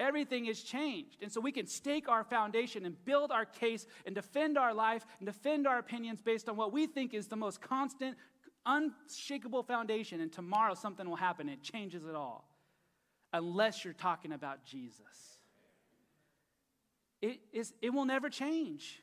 Everything is changed. And so we can stake our foundation and build our case and defend our life and defend our opinions based on what we think is the most constant, unshakable foundation. And tomorrow something will happen. It changes it all. Unless you're talking about Jesus. It, is, it will never change.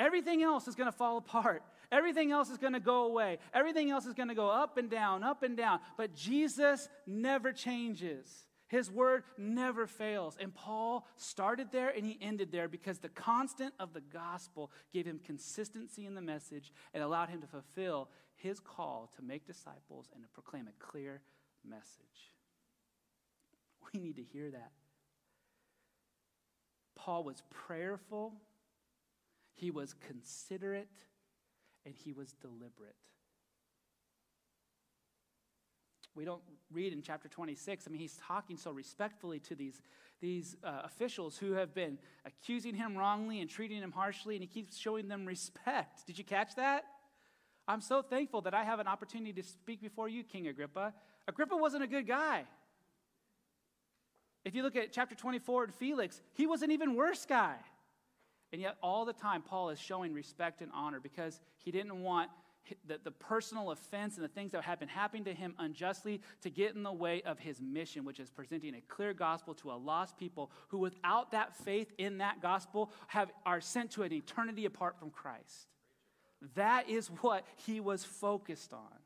Everything else is going to fall apart. Everything else is going to go away. Everything else is going to go up and down, up and down. But Jesus never changes. His word never fails. And Paul started there and he ended there because the constant of the gospel gave him consistency in the message and allowed him to fulfill his call to make disciples and to proclaim a clear message. We need to hear that. Paul was prayerful he was considerate and he was deliberate. We don't read in chapter 26. I mean, he's talking so respectfully to these, these uh, officials who have been accusing him wrongly and treating him harshly, and he keeps showing them respect. Did you catch that? I'm so thankful that I have an opportunity to speak before you, King Agrippa. Agrippa wasn't a good guy. If you look at chapter 24 and Felix, he was an even worse guy. And yet, all the time, Paul is showing respect and honor because he didn't want the, the personal offense and the things that had been happening to him unjustly to get in the way of his mission, which is presenting a clear gospel to a lost people who, without that faith in that gospel, have, are sent to an eternity apart from Christ. That is what he was focused on.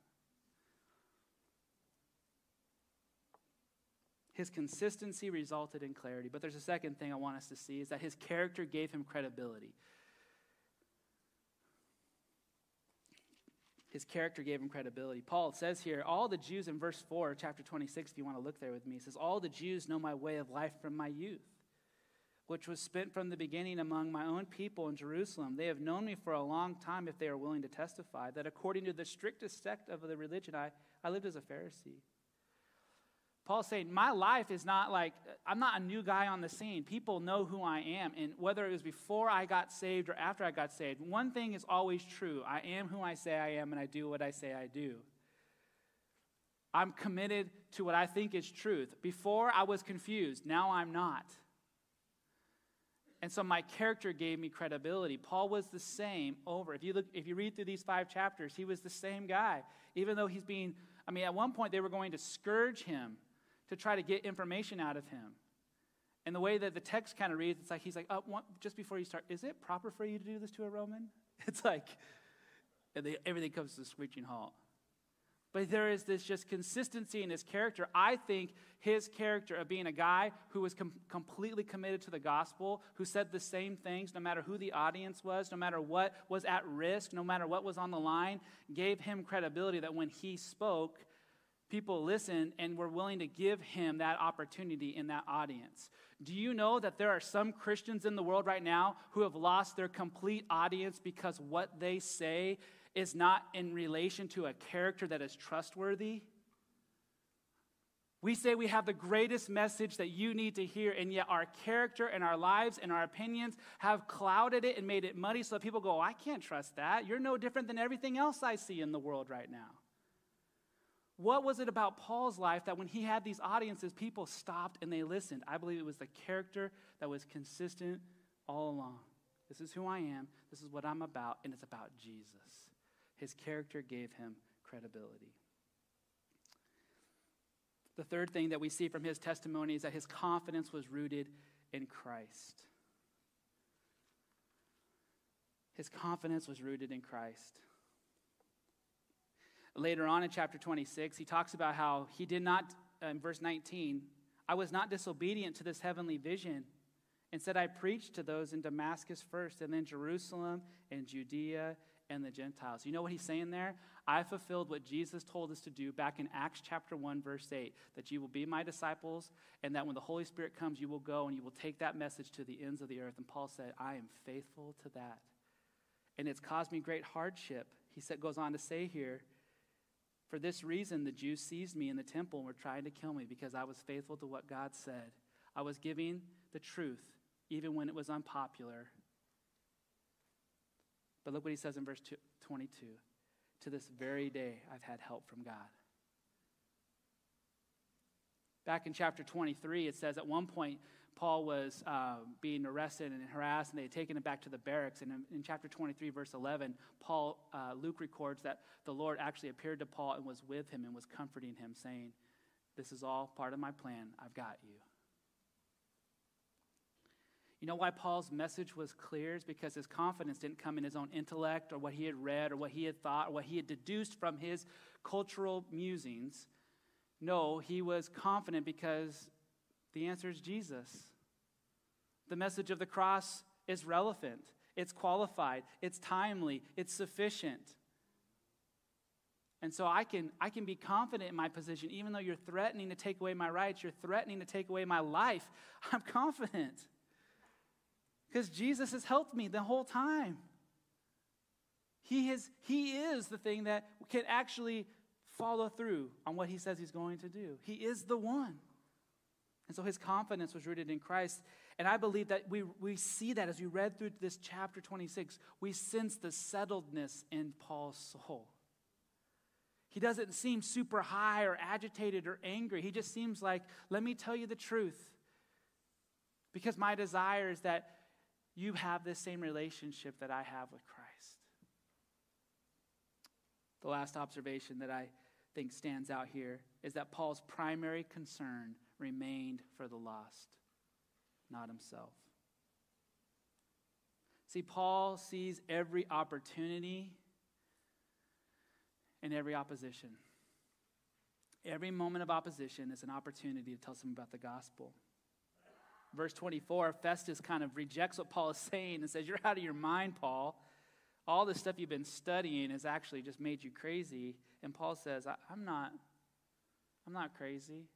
His consistency resulted in clarity. But there's a second thing I want us to see is that his character gave him credibility. His character gave him credibility. Paul says here, all the Jews in verse 4, chapter 26, if you want to look there with me, says, All the Jews know my way of life from my youth, which was spent from the beginning among my own people in Jerusalem. They have known me for a long time if they are willing to testify that according to the strictest sect of the religion, I, I lived as a Pharisee Paul's saying, My life is not like, I'm not a new guy on the scene. People know who I am. And whether it was before I got saved or after I got saved, one thing is always true I am who I say I am, and I do what I say I do. I'm committed to what I think is truth. Before I was confused, now I'm not. And so my character gave me credibility. Paul was the same over. If you look, if you read through these five chapters, he was the same guy. Even though he's being, I mean, at one point they were going to scourge him to try to get information out of him. And the way that the text kind of reads, it's like he's like, oh, one, just before you start, is it proper for you to do this to a Roman? (laughs) It's like, and they, everything comes to a screeching halt. But there is this just consistency in his character. I think his character of being a guy who was com- completely committed to the gospel, who said the same things no matter who the audience was, no matter what was at risk, no matter what was on the line, gave him credibility that when he spoke, people listened and were willing to give him that opportunity in that audience. Do you know that there are some Christians in the world right now who have lost their complete audience because what they say is not in relation to a character that is trustworthy? We say we have the greatest message that you need to hear, and yet our character and our lives and our opinions have clouded it and made it muddy so that people go, oh, I can't trust that. You're no different than everything else I see in the world right now. What was it about Paul's life that when he had these audiences, people stopped and they listened? I believe it was the character that was consistent all along. This is who I am, this is what I'm about, and it's about Jesus. His character gave him credibility. The third thing that we see from his testimony is that his confidence was rooted in Christ. His confidence was rooted in Christ. Later on in chapter 26, he talks about how he did not, uh, in verse 19, I was not disobedient to this heavenly vision. Instead, I preached to those in Damascus first, and then Jerusalem and Judea and the Gentiles. You know what he's saying there? I fulfilled what Jesus told us to do back in Acts chapter 1, verse 8 that you will be my disciples, and that when the Holy Spirit comes, you will go and you will take that message to the ends of the earth. And Paul said, I am faithful to that. And it's caused me great hardship. He said, goes on to say here, for this reason, the Jews seized me in the temple and were trying to kill me because I was faithful to what God said. I was giving the truth even when it was unpopular. But look what he says in verse 22 To this very day, I've had help from God. Back in chapter 23, it says at one point, Paul was uh, being arrested and harassed, and they had taken him back to the barracks. And in, in chapter 23, verse 11, Paul, uh, Luke records that the Lord actually appeared to Paul and was with him and was comforting him, saying, This is all part of my plan. I've got you. You know why Paul's message was clear? Is because his confidence didn't come in his own intellect or what he had read or what he had thought or what he had deduced from his cultural musings. No, he was confident because the answer is Jesus. The message of the cross is relevant, it's qualified, it's timely, it's sufficient. And so I can, I can be confident in my position, even though you're threatening to take away my rights, you're threatening to take away my life. (laughs) I'm confident. Because Jesus has helped me the whole time. He is, he is the thing that can actually follow through on what he says he's going to do. He is the one. And so his confidence was rooted in Christ. And I believe that we, we see that as we read through this chapter 26, we sense the settledness in Paul's soul. He doesn't seem super high or agitated or angry. He just seems like, let me tell you the truth. Because my desire is that you have this same relationship that I have with Christ. The last observation that I think stands out here is that Paul's primary concern remained for the lost, not himself. See, Paul sees every opportunity and every opposition. Every moment of opposition is an opportunity to tell someone about the gospel. Verse 24, Festus kind of rejects what Paul is saying and says, You're out of your mind, Paul. All the stuff you've been studying has actually just made you crazy. And Paul says, I'm not, I'm not crazy.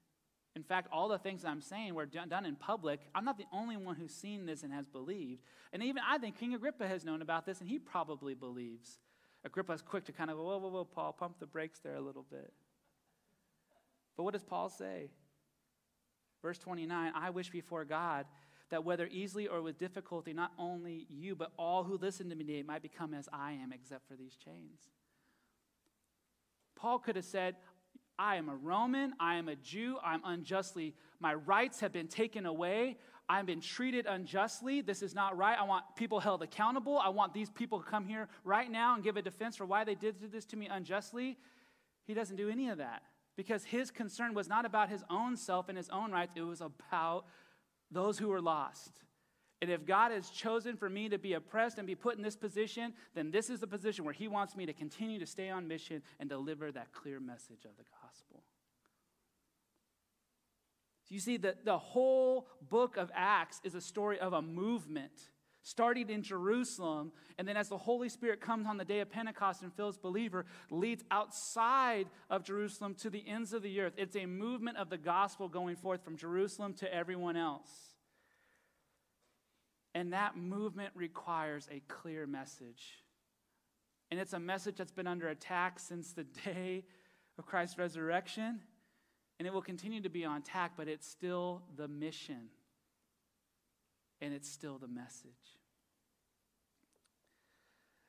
In fact, all the things I'm saying were done in public. I'm not the only one who's seen this and has believed. And even I think King Agrippa has known about this, and he probably believes. Agrippa's quick to kind of go, whoa, whoa, whoa, Paul, pump the brakes there a little bit. But what does Paul say? Verse 29 I wish before God that whether easily or with difficulty, not only you, but all who listen to me might become as I am, except for these chains. Paul could have said, I am a Roman. I am a Jew. I'm unjustly, my rights have been taken away. I've been treated unjustly. This is not right. I want people held accountable. I want these people to come here right now and give a defense for why they did this to me unjustly. He doesn't do any of that because his concern was not about his own self and his own rights, it was about those who were lost. And if God has chosen for me to be oppressed and be put in this position, then this is the position where He wants me to continue to stay on mission and deliver that clear message of the gospel. So you see, that the whole book of Acts is a story of a movement starting in Jerusalem, and then as the Holy Spirit comes on the day of Pentecost and fills believer, leads outside of Jerusalem to the ends of the earth. It's a movement of the gospel going forth from Jerusalem to everyone else. And that movement requires a clear message. And it's a message that's been under attack since the day of Christ's resurrection. And it will continue to be on attack, but it's still the mission. And it's still the message.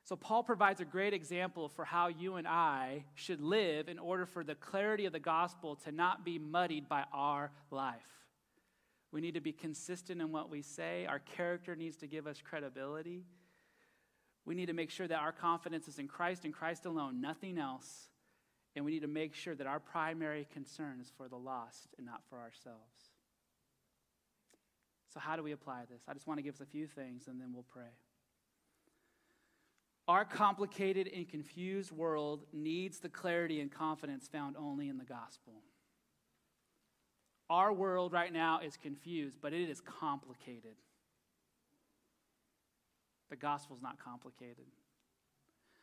So, Paul provides a great example for how you and I should live in order for the clarity of the gospel to not be muddied by our life. We need to be consistent in what we say. Our character needs to give us credibility. We need to make sure that our confidence is in Christ and Christ alone, nothing else. And we need to make sure that our primary concern is for the lost and not for ourselves. So, how do we apply this? I just want to give us a few things and then we'll pray. Our complicated and confused world needs the clarity and confidence found only in the gospel. Our world right now is confused, but it is complicated. The gospel is not complicated.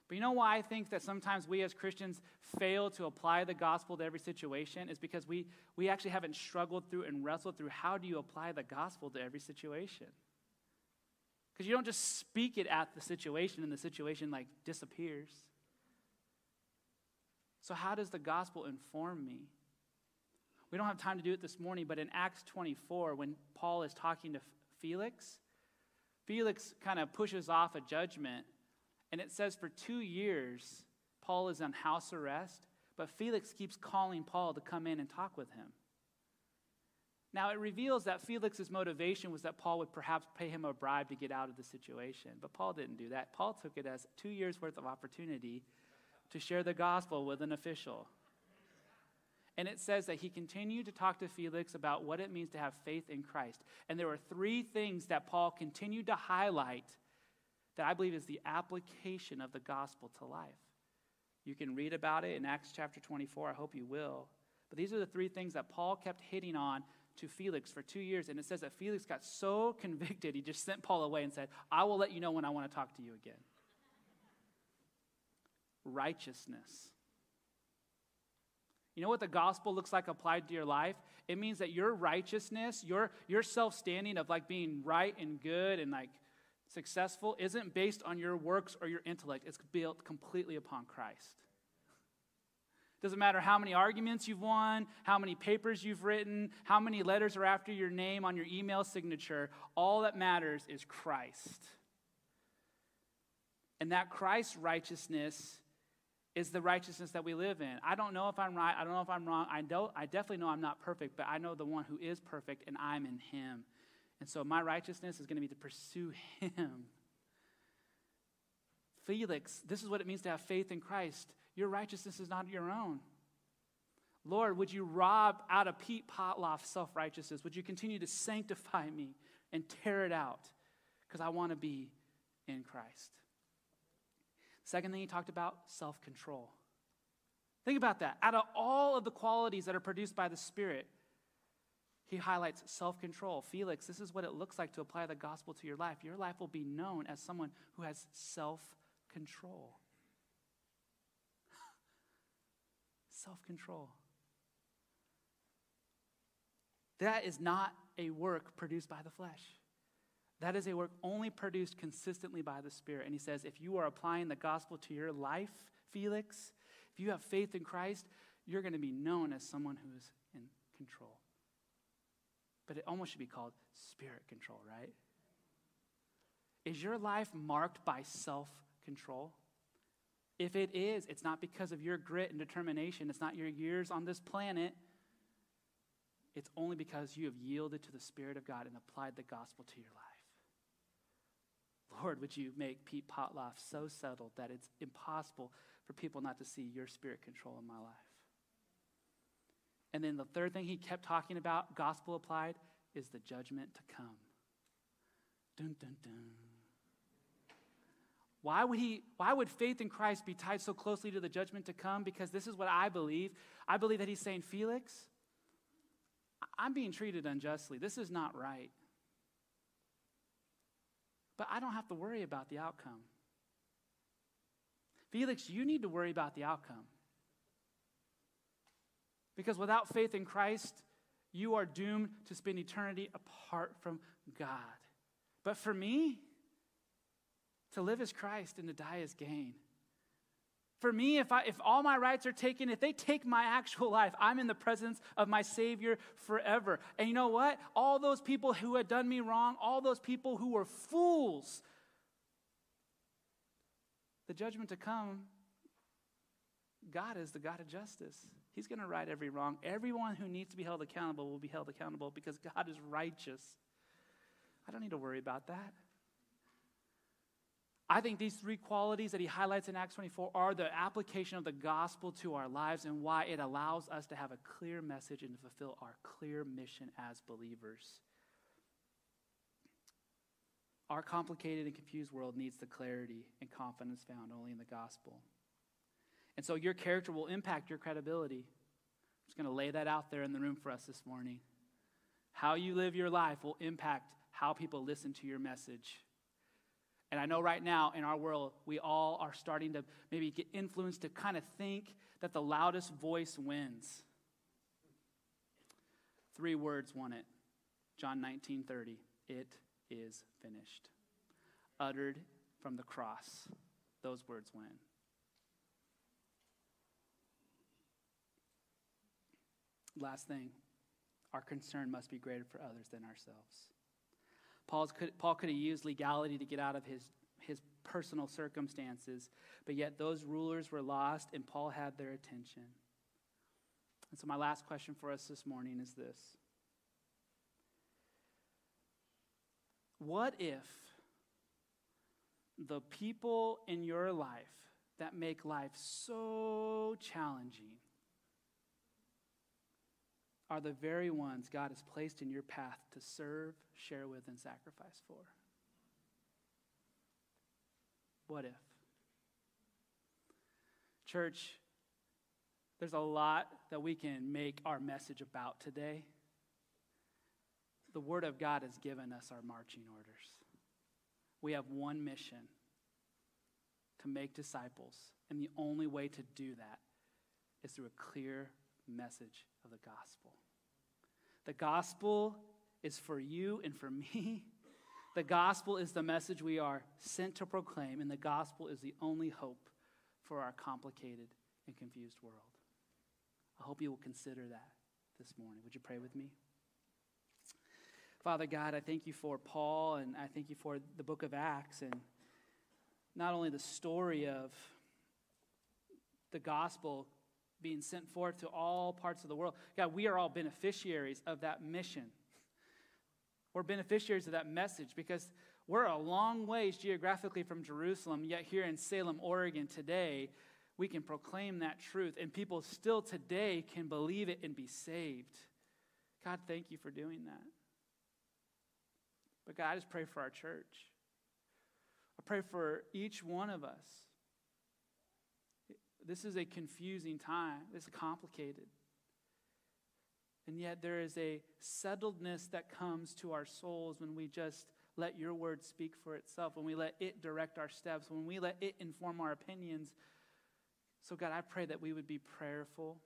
But you know why I think that sometimes we as Christians fail to apply the gospel to every situation is because we, we actually haven't struggled through and wrestled through how do you apply the gospel to every situation? Because you don't just speak it at the situation and the situation like disappears. So, how does the gospel inform me? We don't have time to do it this morning, but in Acts 24, when Paul is talking to Felix, Felix kind of pushes off a judgment, and it says for two years, Paul is on house arrest, but Felix keeps calling Paul to come in and talk with him. Now, it reveals that Felix's motivation was that Paul would perhaps pay him a bribe to get out of the situation. But Paul didn't do that. Paul took it as two years' worth of opportunity to share the gospel with an official. And it says that he continued to talk to Felix about what it means to have faith in Christ. And there were three things that Paul continued to highlight that I believe is the application of the gospel to life. You can read about it in Acts chapter 24. I hope you will. But these are the three things that Paul kept hitting on to Felix for two years. And it says that Felix got so (laughs) convicted, he just sent Paul away and said, I will let you know when I want to talk to you again. Righteousness. You know what the gospel looks like applied to your life? It means that your righteousness, your, your self standing of like being right and good and like successful, isn't based on your works or your intellect. It's built completely upon Christ. Doesn't matter how many arguments you've won, how many papers you've written, how many letters are after your name on your email signature. All that matters is Christ. And that Christ's righteousness is the righteousness that we live in. I don't know if I'm right. I don't know if I'm wrong. I, don't, I definitely know I'm not perfect, but I know the one who is perfect, and I'm in him. And so my righteousness is going to be to pursue (laughs) him. Felix, this is what it means to have faith in Christ. Your righteousness is not your own. Lord, would you rob out of Pete Potloff's self righteousness? Would you continue to sanctify me and tear it out? Because I want to be in Christ. Second thing he talked about self control. Think about that. Out of all of the qualities that are produced by the Spirit, he highlights self control. Felix, this is what it looks like to apply the gospel to your life. Your life will be known as someone who has self control. (laughs) self control. That is not a work produced by the flesh. That is a work only produced consistently by the Spirit. And he says, if you are applying the gospel to your life, Felix, if you have faith in Christ, you're going to be known as someone who is in control. But it almost should be called spirit control, right? Is your life marked by self control? If it is, it's not because of your grit and determination, it's not your years on this planet. It's only because you have yielded to the Spirit of God and applied the gospel to your life. Lord, would you make Pete Potloff so settled that it's impossible for people not to see your spirit control in my life? And then the third thing he kept talking about, gospel applied, is the judgment to come. Dun, dun, dun. Why would, he, why would faith in Christ be tied so closely to the judgment to come? Because this is what I believe. I believe that he's saying, Felix, I'm being treated unjustly. This is not right. But I don't have to worry about the outcome. Felix, you need to worry about the outcome. Because without faith in Christ, you are doomed to spend eternity apart from God. But for me, to live as Christ and to die as gain. For me, if, I, if all my rights are taken, if they take my actual life, I'm in the presence of my Savior forever. And you know what? All those people who had done me wrong, all those people who were fools, the judgment to come, God is the God of justice. He's going to right every wrong. Everyone who needs to be held accountable will be held accountable because God is righteous. I don't need to worry about that. I think these three qualities that he highlights in Acts 24 are the application of the gospel to our lives and why it allows us to have a clear message and to fulfill our clear mission as believers. Our complicated and confused world needs the clarity and confidence found only in the gospel. And so your character will impact your credibility. I'm just going to lay that out there in the room for us this morning. How you live your life will impact how people listen to your message. And I know right now in our world, we all are starting to maybe get influenced to kind of think that the loudest voice wins. Three words won it. John 19 30. It is finished. Uttered from the cross. Those words win. Last thing, our concern must be greater for others than ourselves. Paul's could, Paul could have used legality to get out of his, his personal circumstances, but yet those rulers were lost and Paul had their attention. And so, my last question for us this morning is this What if the people in your life that make life so challenging are the very ones God has placed in your path to serve, share with, and sacrifice for. What if? Church, there's a lot that we can make our message about today. The Word of God has given us our marching orders. We have one mission to make disciples, and the only way to do that is through a clear message of the gospel. The gospel is for you and for (laughs) me. The gospel is the message we are sent to proclaim, and the gospel is the only hope for our complicated and confused world. I hope you will consider that this morning. Would you pray with me? Father God, I thank you for Paul, and I thank you for the book of Acts, and not only the story of the gospel being sent forth to all parts of the world. God, we are all beneficiaries of that mission. We're beneficiaries of that message because we're a long ways geographically from Jerusalem, yet here in Salem, Oregon today, we can proclaim that truth, and people still today can believe it and be saved. God, thank you for doing that. But God, I just pray for our church. I pray for each one of us this is a confusing time, it's complicated. And yet, there is a settledness that comes to our souls when we just let your word speak for itself, when we let it direct our steps, when we let it inform our opinions. So, God, I pray that we would be prayerful.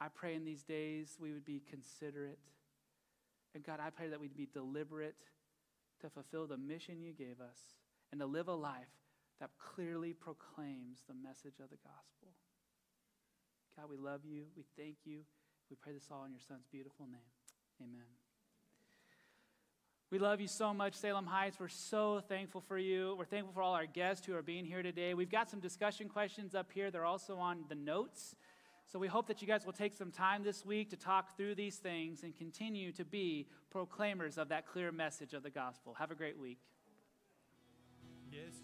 I pray in these days we would be considerate. And God, I pray that we'd be deliberate to fulfill the mission you gave us and to live a life that clearly proclaims the message of the gospel. God, we love you. We thank you. We pray this all in your son's beautiful name. Amen. We love you so much, Salem Heights. We're so thankful for you. We're thankful for all our guests who are being here today. We've got some discussion questions up here. They're also on the notes. So we hope that you guys will take some time this week to talk through these things and continue to be proclaimers of that clear message of the gospel. Have a great week. Yes,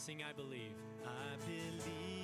Sing, I believe. I believe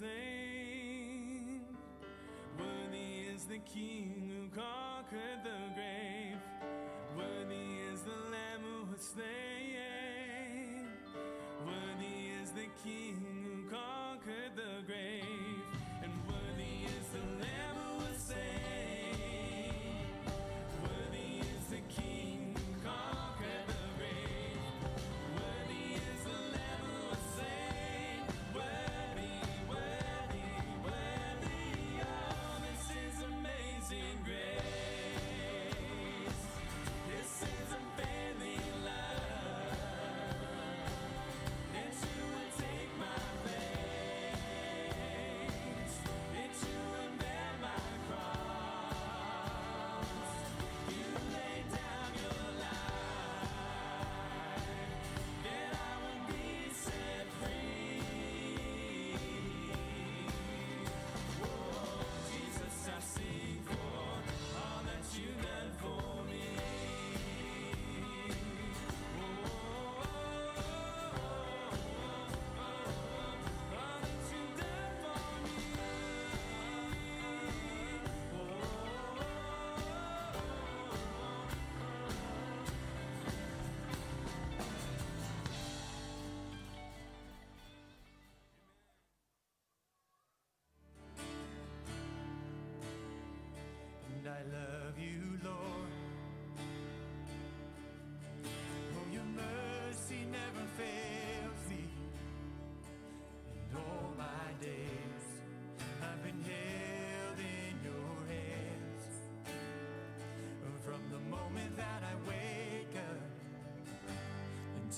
slain. Worthy is the King.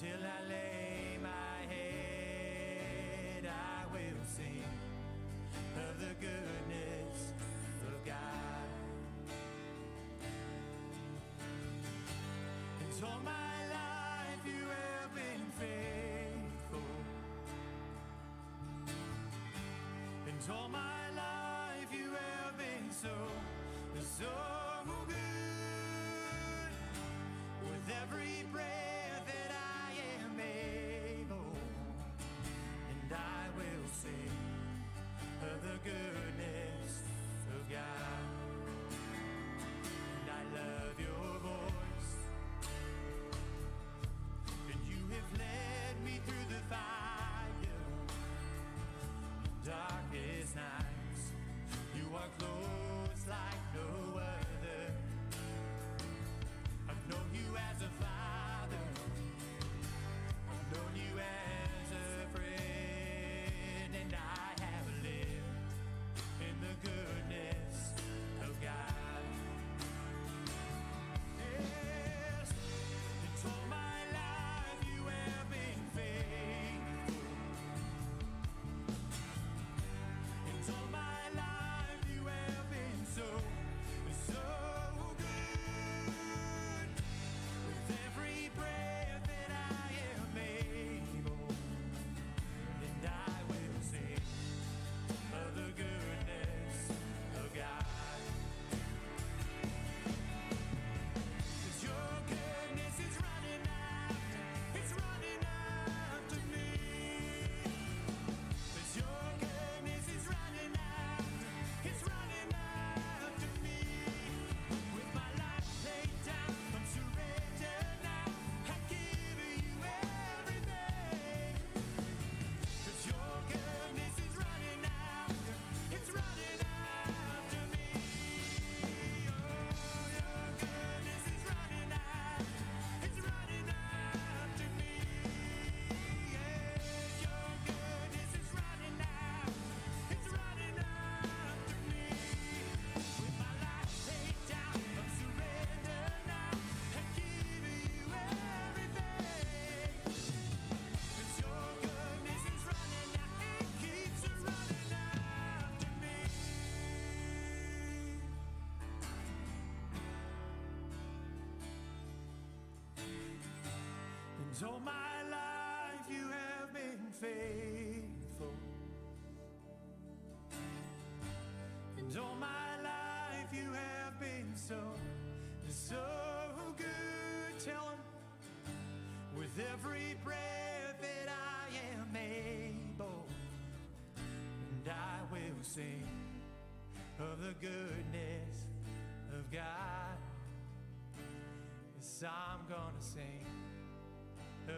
Till I lay my head, I will sing of the goodness of God. And all my life you have been faithful. And all my good. Cause all my life you have been faithful. And all my life you have been so, so good. Tell them with every breath that I am able, and I will sing of the goodness of God. Yes, I'm gonna sing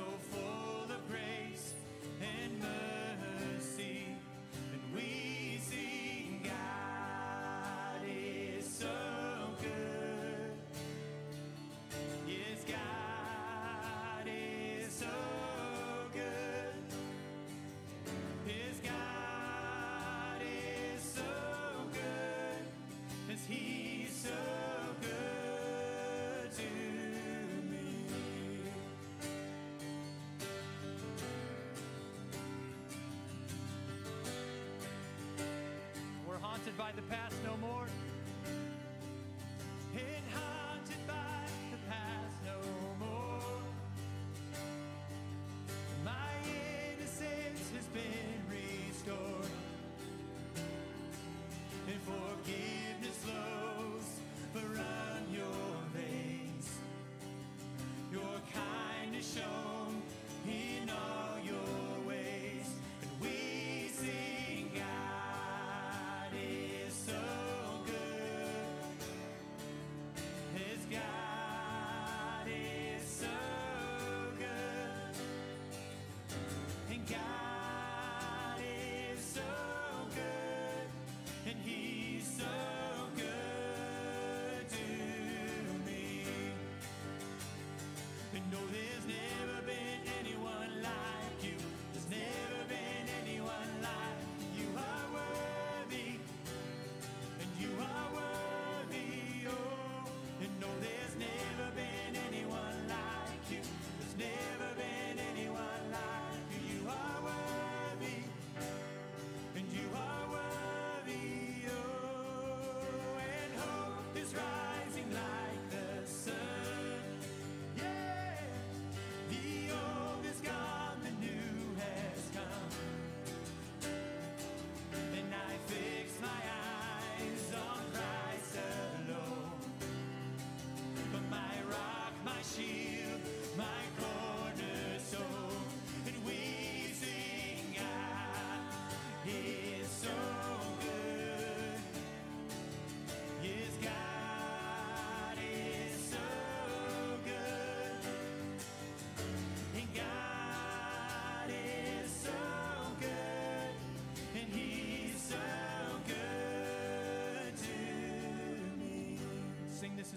so full. by the past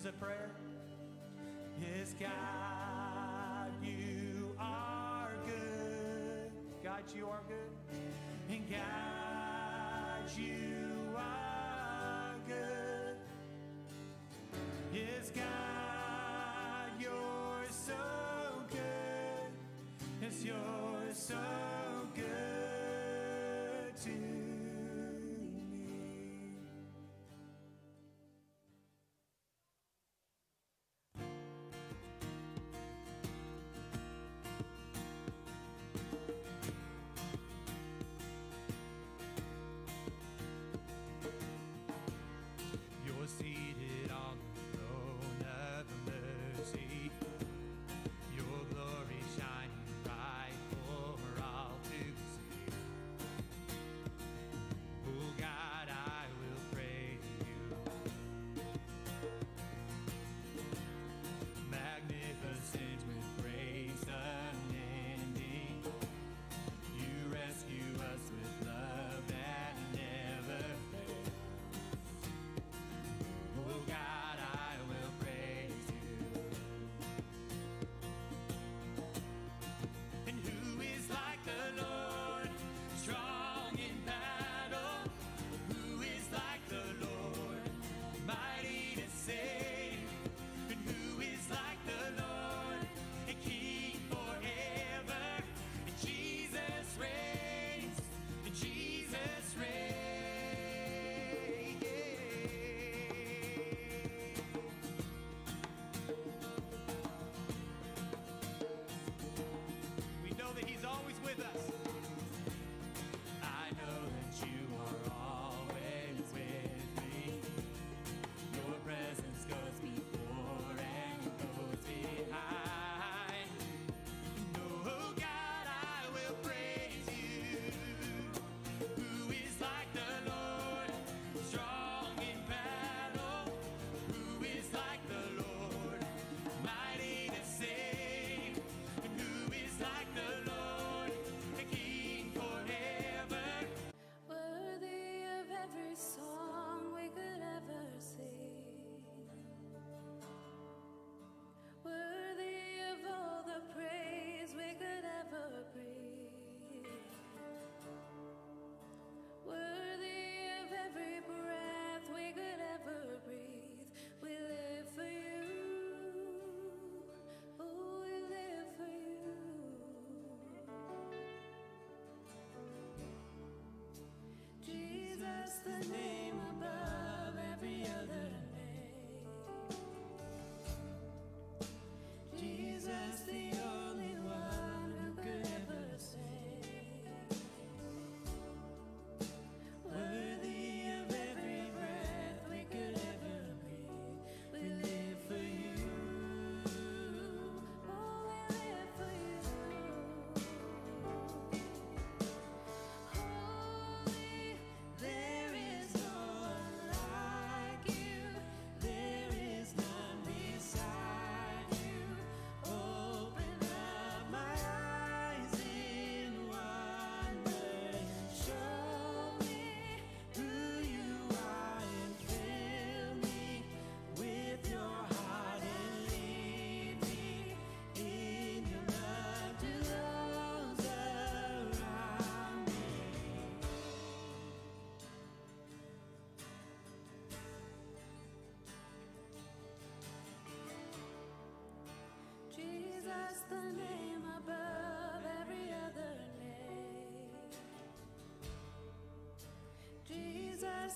is a prayer. Yes, God, you are good. God, you are good. And God, you are good. Yes, God, you're so good. Yes, you're so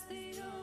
Jesus,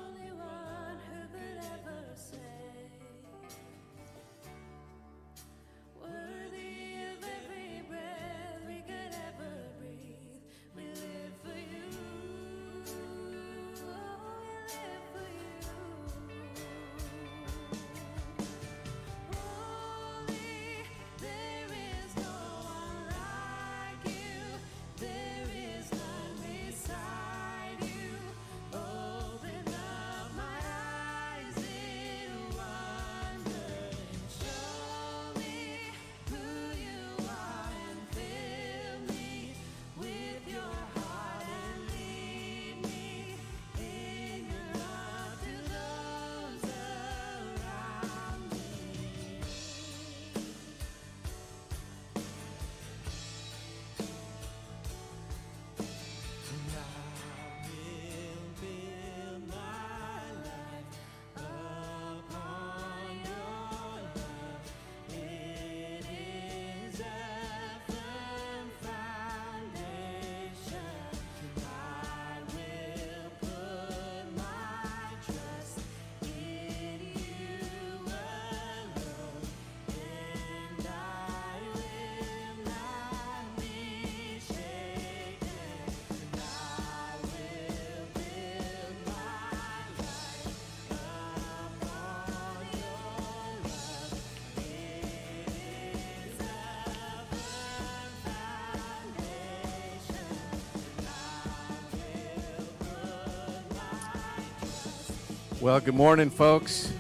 Well, good morning, folks.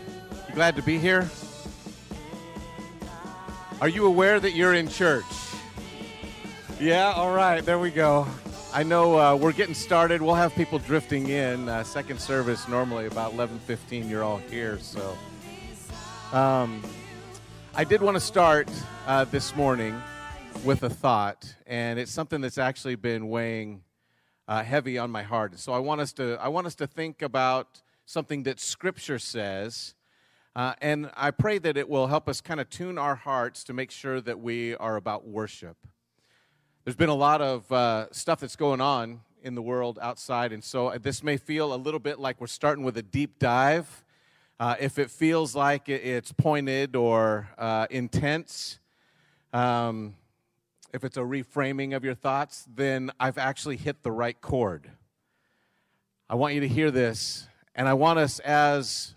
You glad to be here? Are you aware that you're in church? Yeah, all right, there we go. I know uh, we're getting started. We'll have people drifting in. Uh, second service normally about 11:15. You're all here, so. Um, I did want to start uh, this morning with a thought, and it's something that's actually been weighing uh, heavy on my heart. So I want us to I want us to think about something that Scripture says, uh, and I pray that it will help us kind of tune our hearts to make sure that we are about worship. There's been a lot of uh, stuff that's going on in the world outside, and so this may feel a little bit like we're starting with a deep dive. Uh, if it feels like it's pointed or uh, intense, um, if it's a reframing of your thoughts, then I've actually hit the right chord. I want you to hear this, and I want us as